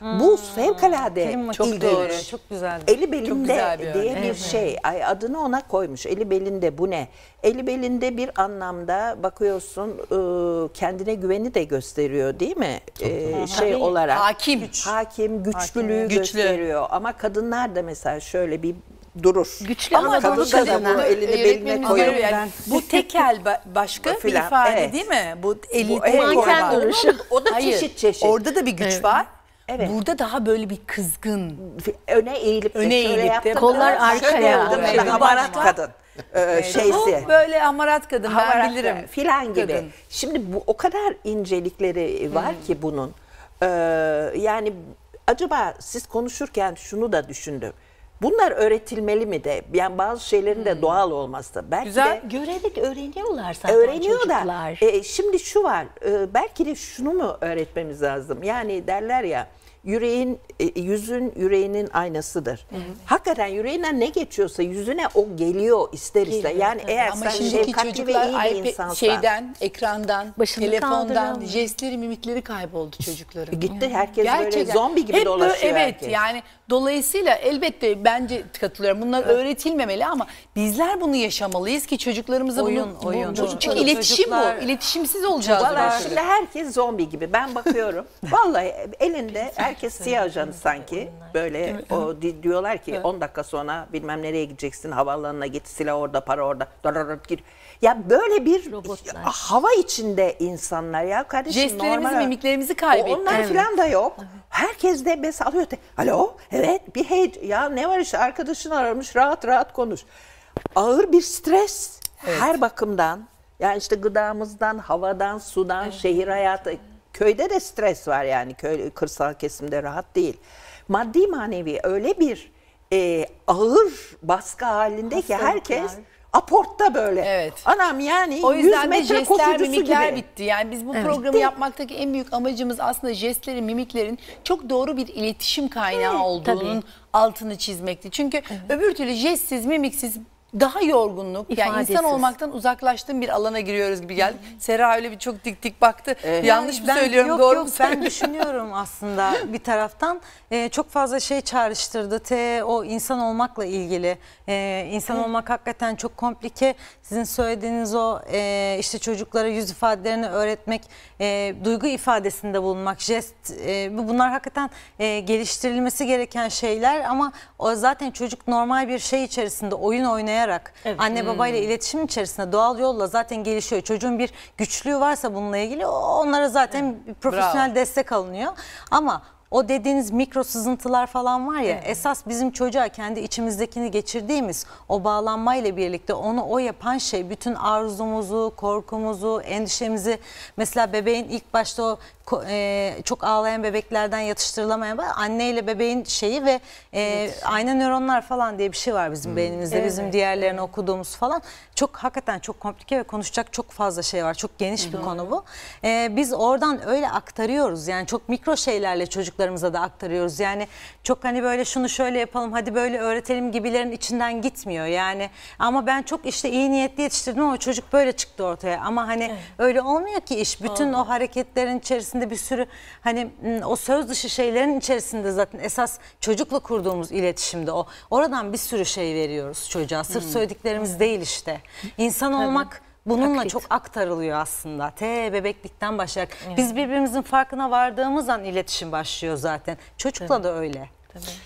Bu fevkalade Kilim Çok ilginç. doğru. Çok güzel. Eli belinde güzel bir diye örnek. bir şey. Ay adını ona koymuş. Eli belinde bu ne? Eli belinde bir anlamda bakıyorsun e, kendine güveni de gösteriyor değil mi? E, şey Tabii. olarak. Hakim. Hakim, güçlülüğü Güçlü. gösteriyor. Ama kadınlar da mesela şöyle bir durur. Güçlü Ama ama kadın da bunu kadın. elini beline Öğretmenimiz koyuyor. yani. Bu tekel ba- başka bir ifade evet. değil mi? Bu eli Bu manken duruşu. O da Hayır, çeşit çeşit. Orada da bir güç var. Evet. Burada daha böyle bir kızgın. öne eğilip de Öne şöyle eğilip de kollar Şöyle arkaya. Evet. Böyle hamarat Bak- kadın. Ee, şeysi. Bu böyle hamarat kadın ben Hamarat bilirim. filan gibi. Kadın. Şimdi bu o kadar incelikleri var ki bunun. Ee, yani acaba siz konuşurken şunu da düşündüm. Bunlar öğretilmeli mi de? Yani bazı şeylerin de doğal olması da. Belki Güzel. de Görerek öğreniyorlar zaten öğreniyor çocuklar. da. e, şimdi şu var. e, belki de şunu mu öğretmemiz lazım? Yani derler ya yüreğin e, yüzün yüreğinin aynasıdır. Hakikaten yüreğinden ne geçiyorsa yüzüne o geliyor ister ister. Yani eğer Ama sen şefkatli ve çocuklar iyi bir insansan. şeyden, ekrandan, Başını telefondan, jestleri, mimikleri kayboldu çocukların. Gitti herkes böyle Gerçekten. zombi gibi Hep böyle- dolaşıyor Evet herkes. yani dolayısıyla elbette bence katılıyorum. Bunlar öğretilmemeli ama bizler bunu yaşamalıyız ki çocuklarımıza Oyun, bunu... oyun. Çocuk, çünkü Çocuklar- iletişim bu. İletişimsiz olacağız. Valla şimdi herkes zombi gibi. Ben bakıyorum. Vallahi elinde herkes siyah ajanı sanki. Böyle o di- diyorlar ki 10 dakika sonra bilmem nereye gideceksin. Havaalanına git. Silah orada, para orada. Dararart gir. Ya böyle bir Robotlar. hava içinde insanlar ya kardeşim. Jestlerimizi, normal- mimiklerimizi kaybettik. Onlar Evet. falan da yok. Herkes de mesela alıyor. Alo, evet bir hey ya ne var işte arkadaşın aramış rahat rahat konuş. Ağır bir stres her bakımdan. Yani işte gıdamızdan, havadan, sudan, şehir hayatı. Köyde de stres var yani köy, kırsal kesimde rahat değil. Maddi manevi öyle bir e, ağır baskı halinde ki herkes aportta böyle. Evet. Anam yani O 100 yüzden de metre jestler, koşucusu mimikler gibi. bitti. Yani biz bu Evet. programı Bitti. yapmaktaki en büyük amacımız aslında jestlerin, mimiklerin çok doğru bir iletişim kaynağı olduğunun altını çizmekti. Çünkü öbür türlü jestsiz, mimiksiz daha yorgunluk yani İfadesiz. insan olmaktan uzaklaştığım bir alana giriyoruz gibi geldi. Sera öyle bir çok dik dik baktı. Yanlış mı Ben- söylüyorum yok, doğru yok, mu Ben söylüyorum? düşünüyorum aslında bir taraftan. Ee, çok fazla şey çağrıştırdı. Te, o insan olmakla ilgili. Ee, insan olmak hakikaten çok komplike. Sizin söylediğiniz o e, işte çocuklara yüz ifadelerini öğretmek, e, duygu ifadesinde bulunmak, jest. e, bu- bunlar hakikaten e, geliştirilmesi gereken şeyler ama o zaten çocuk normal bir şey içerisinde oyun oynayarak anne babayla iletişim içerisinde doğal yolla zaten gelişiyor. Çocuğun bir güçlüğü varsa bununla ilgili onlara zaten bir profesyonel destek alınıyor. Ama o dediğiniz mikro sızıntılar falan var ya esas bizim çocuğa kendi içimizdekini geçirdiğimiz o bağlanmayla birlikte onu o yapan şey bütün arzumuzu, korkumuzu, endişemizi mesela bebeğin ilk başta o e, çok ağlayan bebeklerden yatıştırılamayan anneyle bebeğin şeyi ve e, ayna nöronlar falan diye bir şey var bizim beynimizde bizim Evet, diğerlerini okuduğumuz falan. Çok hakikaten çok komplike ve konuşacak çok fazla şey var çok geniş bir konu bu. E, biz oradan öyle aktarıyoruz yani çok mikro şeylerle çocuklarımıza da aktarıyoruz. Yani çok hani böyle şunu şöyle yapalım hadi böyle öğretelim gibilerin içinden gitmiyor yani. Ama ben çok işte iyi niyetli yetiştirdim ama çocuk böyle çıktı ortaya. Ama hani öyle olmuyor ki iş. Bütün o hareketlerin içerisinde bir sürü hani m, o söz dışı şeylerin içerisinde zaten esas çocukla kurduğumuz iletişimde o. Oradan bir sürü şey veriyoruz çocuğa. Sırf söylediklerimiz değil işte. İnsan olmak bununla Taklit. çok aktarılıyor aslında. T bebeklikten başlayarak. Biz birbirimizin farkına vardığımız an iletişim başlıyor zaten. Çocukla da öyle.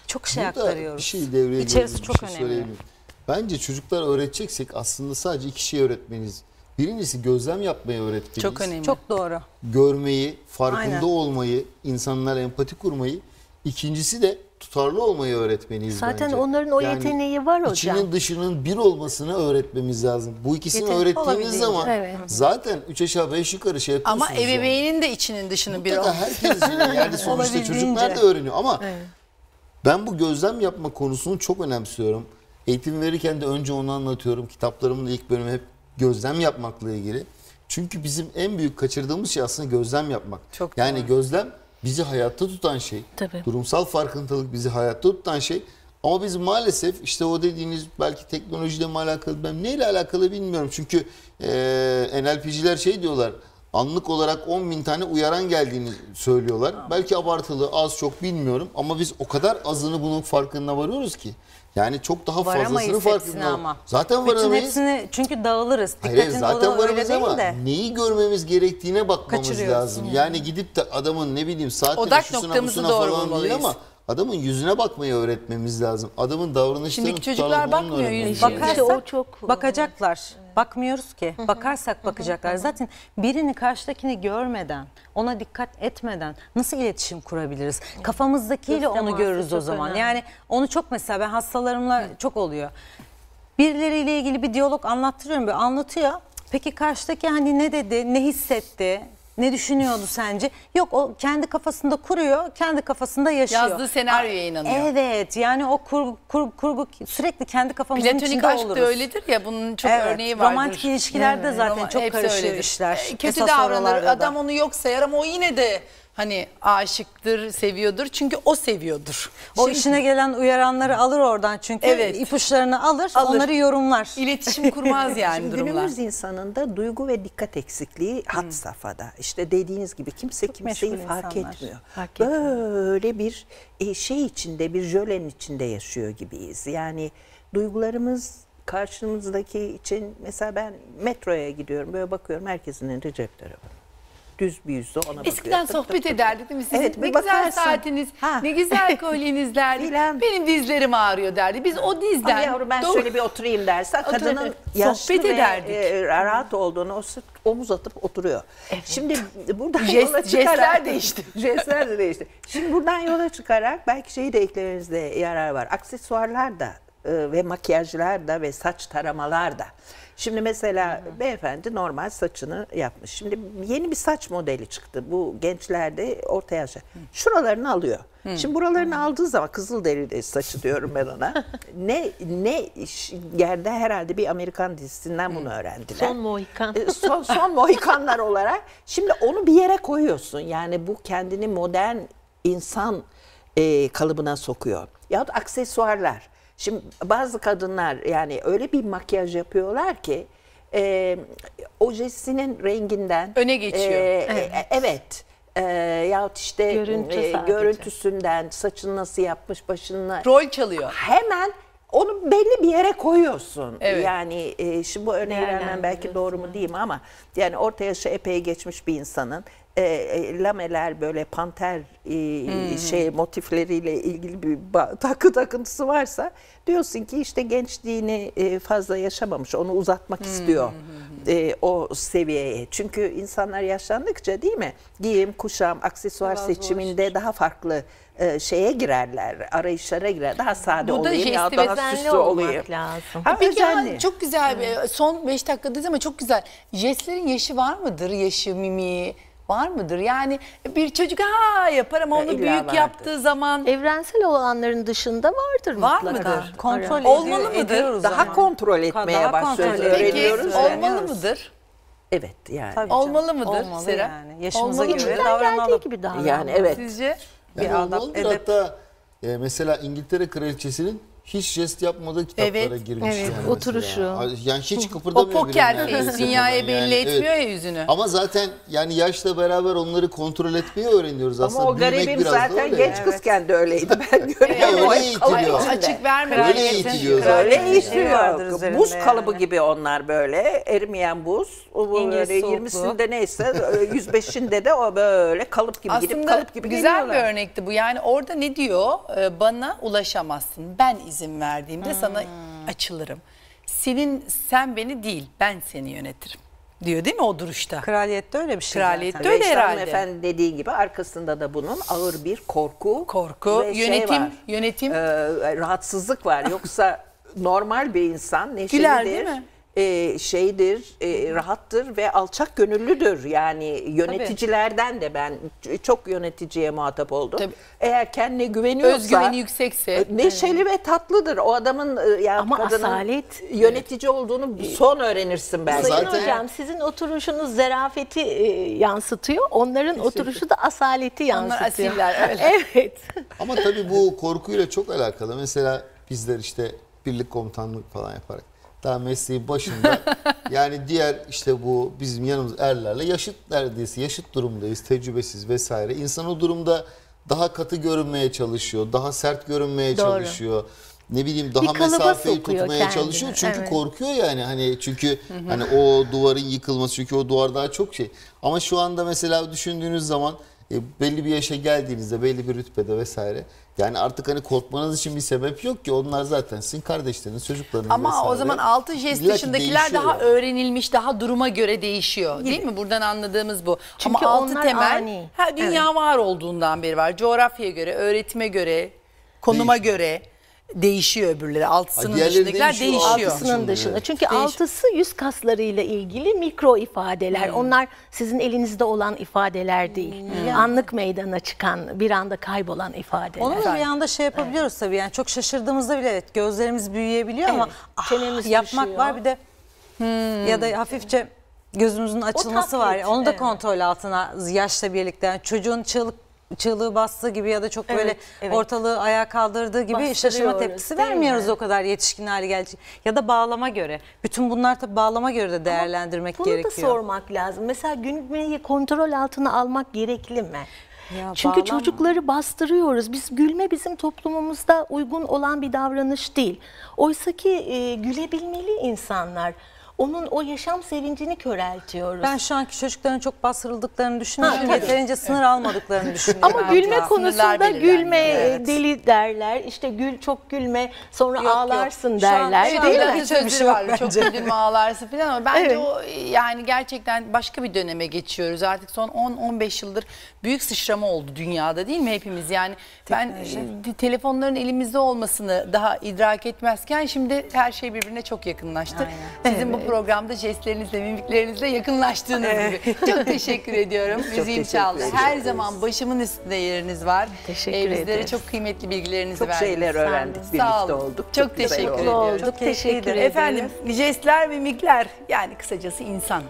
Çok şey Burada aktarıyoruz. bir şey devreye İçerisi bir çok şey önemli. Bence çocuklar öğreteceksek aslında sadece iki şey öğretmeniz. Birincisi gözlem yapmayı öğretmeniz. Çok önemli. Çok doğru. Görmeyi, farkında Aynen. olmayı, insanlarla empati kurmayı. İkincisi de tutarlı olmayı öğretmeniz Zaten bence. onların o Yani yeteneği var hocam. İçinin dışının bir olmasını öğretmemiz lazım. Bu ikisini Yetenek öğrettiğimiz zaman Evet. zaten üç aşağı beş yukarı şey yapıyorsunuz. Ama yani. ebeveynin de içinin dışının bir Mutlaka ol. herkes yani sonuçta çocuklar da öğreniyor ama ben bu gözlem yapma konusunu çok önemsiyorum. Eğitim verirken de önce onu anlatıyorum. Kitaplarımın ilk bölümü hep gözlem yapmakla ilgili. Çünkü bizim en büyük kaçırdığımız şey aslında gözlem yapmak. Çok yani doğru. gözlem bizi hayatta tutan şey. Tabii. Durumsal farkındalık bizi hayatta tutan şey. Ama biz maalesef işte o dediğiniz belki teknolojiyle mi alakalı ben neyle alakalı bilmiyorum. Çünkü eee NLP'ciler şey diyorlar anlık olarak 10 bin tane uyaran geldiğini söylüyorlar. Belki abartılı az çok bilmiyorum ama biz o kadar azını bunun farkına varıyoruz ki. Yani çok daha hepsine farkında. ama. Zaten Bütün varamayız. hepsini çünkü dağılırız. Hayır Dikkatin zaten varamayız ama de. neyi görmemiz gerektiğine bakmamız lazım. Yani gidip de adamın ne bileyim saatine Odak şusuna noktamızı busuna doğru falan değil ama adamın yüzüne bakmayı öğretmemiz lazım. Adamın davranışlarını Şimdiki çocuklar bakmıyor yüzüne. Bakarsak İşte o çok- bakacaklar. Bakmıyoruz ki. Bakarsak bakacaklar. Zaten birini karşıdakini görmeden, ona dikkat etmeden nasıl iletişim kurabiliriz? Kafamızdakiyle onu görürüz o zaman. önemli. Yani onu çok mesela ben hastalarımla çok oluyor. Birileriyle ilgili bir diyalog anlattırıyorum. Böyle anlatıyor. Peki karşıdaki hani ne dedi, ne hissetti? Ne düşünüyordu sence? Yok o kendi kafasında kuruyor, kendi kafasında yaşıyor. Yazdığı senaryoya inanıyor. Evet yani o kur, kur- kurgu sürekli kendi kafamızın Platonik içinde aşk oluruz. da öyledir ya bunun çok Evet, örneği vardır. romantik ilişkilerde zaten çok hepsi karışıyor öyledir. işler. E, Kötü davranır da. adam onu yok sayar ama o yine de hani aşıktır, seviyordur. Çünkü o seviyordur. O Şimdi işine gelen uyaranları alır oradan çünkü Evet. ipuçlarını alır, Alır. onları yorumlar. iletişim kurmaz yani Şimdi durumlar. günümüz insanında duygu ve dikkat eksikliği had safhada. İşte dediğiniz gibi kimse kimseyi meşgul fark insanlar. etmiyor. Fark etmiyor. Böyle bir e, şey içinde, bir jölenin içinde yaşıyor gibiyiz. Yani duygularımız karşımızdaki için mesela ben metroya gidiyorum böyle bakıyorum herkesin elinde cep telefonu. Düz bir yüzde ona bakıyor. Eskiden Tık tık sohbet tık. ederdik değil mi? Sizin Evet, ne bir güzel bakarsın. saatiniz, Ha. ne güzel kolyeniz derdi. Benim dizlerim ağrıyor derdi. Biz o dizden... Ama yavrum ben Doğru. şöyle bir oturayım dersen kadının Sohbet ve ederdik. e, rahat olduğunu o sırt omuz atıp oturuyor. Şimdi buradan Jest- yola çıkarak... jestler değişti. jestler de değişti. Şimdi buradan yola çıkarak belki şeyi de eklemenizde yarar var. Aksesuarlar da e, ve makyajlar da ve saç taramalar da. Şimdi mesela beyefendi normal saçını yapmış. Şimdi yeni bir saç modeli çıktı. Bu gençlerde orta yaşa. Şuralarını alıyor. Şimdi buralarını aldığı zaman kızıl derili saçı diyorum ben ona. ne ne yerde herhalde bir Amerikan dizisinden bunu öğrendiler. Son Mohikan. E, son, son Mohikanlar olarak. Şimdi onu bir yere koyuyorsun. Yani bu kendini modern insan e, kalıbına sokuyor. Yahut aksesuarlar. Şimdi bazı kadınlar yani öyle bir makyaj yapıyorlar ki e, ojesinin renginden Öne geçiyor. e, Evet. e, evet. E, yahut işte Görüntü e, sadece. görüntüsünden saçını nasıl yapmış başını Rol çalıyor. hemen onu belli bir yere koyuyorsun. Evet. Yani e, şimdi bu örneği vermem belki doğru mu değil mi ama yani orta yaşı epey geçmiş bir insanın e, e, lameler böyle panter e, şey motifleriyle ilgili bir takı takıntısı varsa diyorsun ki işte gençliğini e, fazla yaşamamış onu uzatmak istiyor e, o seviyeye. Çünkü insanlar yaşlandıkça değil mi giyim, kuşam, aksesuar seçiminde daha farklı e, şeye girerler, arayışlara girer. Daha sade Bu da olayım ya daha süslü olayım. lazım. Ha, Peki özenli. ama çok güzel bir son 5 dakikadayız ama çok güzel. Jestlerin yaşı var mıdır? Yaşı, mimiği var mıdır? Yani bir çocuk ha yapar ama onu illa büyük vardır. yaptığı zaman Evrensel olanların dışında vardır Var mutlaka. mıdır? Kontrol Olmalı mıdır? ediyoruz daha ama. kontrol etmeye Daha başlıyoruz. kontrol ediyoruz. peki Öğreniyoruz. olmalı mıdır? Evet yani. Tabii canım. Olmalı mıdır Olmalı Serap? yani. Yaşımıza Olmalı göre mıdır? davranalım. Geldiği gibi davranmalı. Yani evet. Sizce? Bir Yani adap, olmalıdır. edep. Hatta e, mesela İngiltere kraliçesinin hiç jest yapmadığı kitaplara Evet, girmiş. evet, yani oturuşu. mesela. Yani hiç O kıpırdamıyor bile poker neredeyse face dünyaya falan. belli Yani etmiyor evet. ya yüzünü. Ama zaten yani yaşla beraber onları kontrol etmeyi öğreniyoruz aslında. Ama o Büyümek garibim biraz da zaten öyle. genç kızken de öyleydi. Ben görüyorum. öyle O eğitiliyor. kalıp içinde. Açık verme. Öyle eğitiliyor zaten. Öyle vardır üzerinde Buz kalıbı gibi onlar böyle. Erimeyen buz. O İngiliz böyle soğukluğu. 20'sinde neyse 105'inde de o böyle kalıp gibi gidip Aslında kalıp gibi güzel bir örnekti bu. Yani orada ne diyor? Ee, Bana ulaşamazsın. Ben izin verdiğimde sana Hmm. açılırım. Senin sen beni değil, ben seni yönetirim. Diyor değil mi o duruşta? Kraliyette öyle bir şey Kraliyette zaten. Öyle herhalde. hanımefendi dediği gibi arkasında da bunun ağır bir korku, Korku, ve şey yönetim, var. yönetim. Ee, rahatsızlık var. Yoksa normal bir insan neşelidir. Güler değil mi? E, şeydir, e, rahattır ve alçak gönüllüdür. Yani yöneticilerden de ben çok yöneticiye muhatap oldum. Tabii. Eğer kendine güveniyorsa Özgüveni yüksekse. e, neşeli ve tatlıdır. O adamın e, ya Ama kadının asalet- yönetici olduğunu son öğrenirsin belki. Sayın Zaten- hocam sizin oturuşunuz zarafeti e, yansıtıyor. Onların oturuşu da asaleti Onlar yansıtıyor. asiller öyle. evet. Ama tabii bu korkuyla çok alakalı. Mesela bizler işte birlik komutanlık falan yaparak daha mesleğin başında yani diğer işte bu bizim yanımız erlerle yaşıt neredeyse yaşıt durumdayız. Tecrübesiz vesaire. İnsan o durumda daha katı görünmeye çalışıyor. Daha sert görünmeye Doğru. çalışıyor. Ne bileyim daha mesafeyi tutmaya kendini, çalışıyor. Çünkü evet. korkuyor yani hani çünkü hani o duvarın yıkılması çünkü o duvar daha çok şey. Ama şu anda mesela düşündüğünüz zaman e, belli bir yaşa geldiğinizde belli bir rütbede vesaire yani artık hani korkmanız için bir sebep yok ki onlar zaten sizin kardeşleriniz çocuklarınız Ama vesaire. o zaman altı jest İlla ki dışındakiler daha yani. öğrenilmiş, daha duruma göre değişiyor. Değil mi? Buradan anladığımız bu. Çünkü Ama altı onlar temel ani. ha, dünya var olduğundan beri var. Coğrafyaya göre, öğretime göre, konuma göre değişiyor öbürleri. Altısının diğerleri dışındakiler değişiyor. değişiyor. Altısının dışında. Çünkü Değiş- altısı yüz kaslarıyla ilgili mikro ifadeler. Onlar sizin elinizde olan ifadeler değil. Anlık meydana çıkan, bir anda kaybolan ifadeler. Onu da bir anda şey yapabiliyoruz tabii yani çok şaşırdığımızda bile evet gözlerimiz büyüyebiliyor ama Evet, ah, çenemiz yapmak düşüyor. var bir de ya da hafifçe gözümüzün açılması var. taklit, Onu da evet. kontrol altına yaşla birlikte yani çocuğun çığlık çığlığı bastığı gibi ya da çok böyle Evet, evet. ortalığı ayağa kaldırdığı gibi şaşırma tepkisi vermiyoruz o kadar yetişkin hale gelecek. Ya da bağlama göre. Bütün bunlar tabii bağlama göre de değerlendirmek Bunu gerekiyor. da sormak lazım. Mesela gülmeyi kontrol altına almak gerekli mi? Ya Çünkü bağlama. çocukları bastırıyoruz. Biz gülme bizim toplumumuzda uygun olan bir davranış değil. Oysa ki e, gülebilmeli insanlar. Onun o yaşam sevincini köreltiyoruz. Ben şu anki çocukların çok bastırıldıklarını düşünüyorum. Ha. Yeterince sınır almadıklarını düşünüyorum. Ama gülme sınırlar konusunda gülme e, Evet. deli derler. İşte gül çok gülme sonra Yok, yok. ağlarsın Şu an- derler. şu an değil öyle mi? hiç bir şey var. yok Çok bence. güldürme ağlarsın falan ama bence Evet. o yani gerçekten başka bir döneme geçiyoruz. Artık son 10-15 yıldır büyük sıçrama oldu dünyada değil mi hepimiz? Yani ben e, telefonların elimizde olmasını daha idrak etmezken şimdi her şey birbirine çok yakınlaştı. Sizin bu programda jestlerinizle, mimiklerinizle yakınlaştığınız gibi. Çok teşekkür ediyorum. Müziğim teşekkür çaldı. ederiz. Her zaman başımın üstünde yeriniz var. Teşekkür Ee, Bizlere ederiz. çok kıymetli bilgilerinizi Çok verdiniz. şeyler Sağ olun. öğrendik, Sağ birlikte olduk. Çok, Çok teşekkür ediyorum. Olduk. Teşekkür ederiz. Efendim jestler, mimikler yani kısacası insan.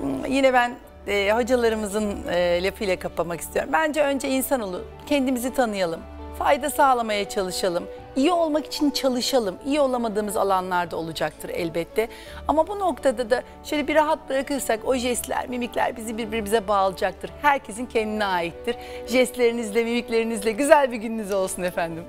Hmm, Yine ben e, hocalarımızın e, lafıyla kapamak istiyorum. Bence önce insan olun, kendimizi tanıyalım, fayda sağlamaya çalışalım, iyi olmak için çalışalım. İyi olamadığımız alanlarda olacaktır elbette. Ama bu noktada da şöyle bir rahat bırakırsak o jestler, mimikler bizi birbirimize bağlayacaktır. Herkesin kendine aittir. Jestlerinizle, mimiklerinizle güzel bir gününüz olsun efendim.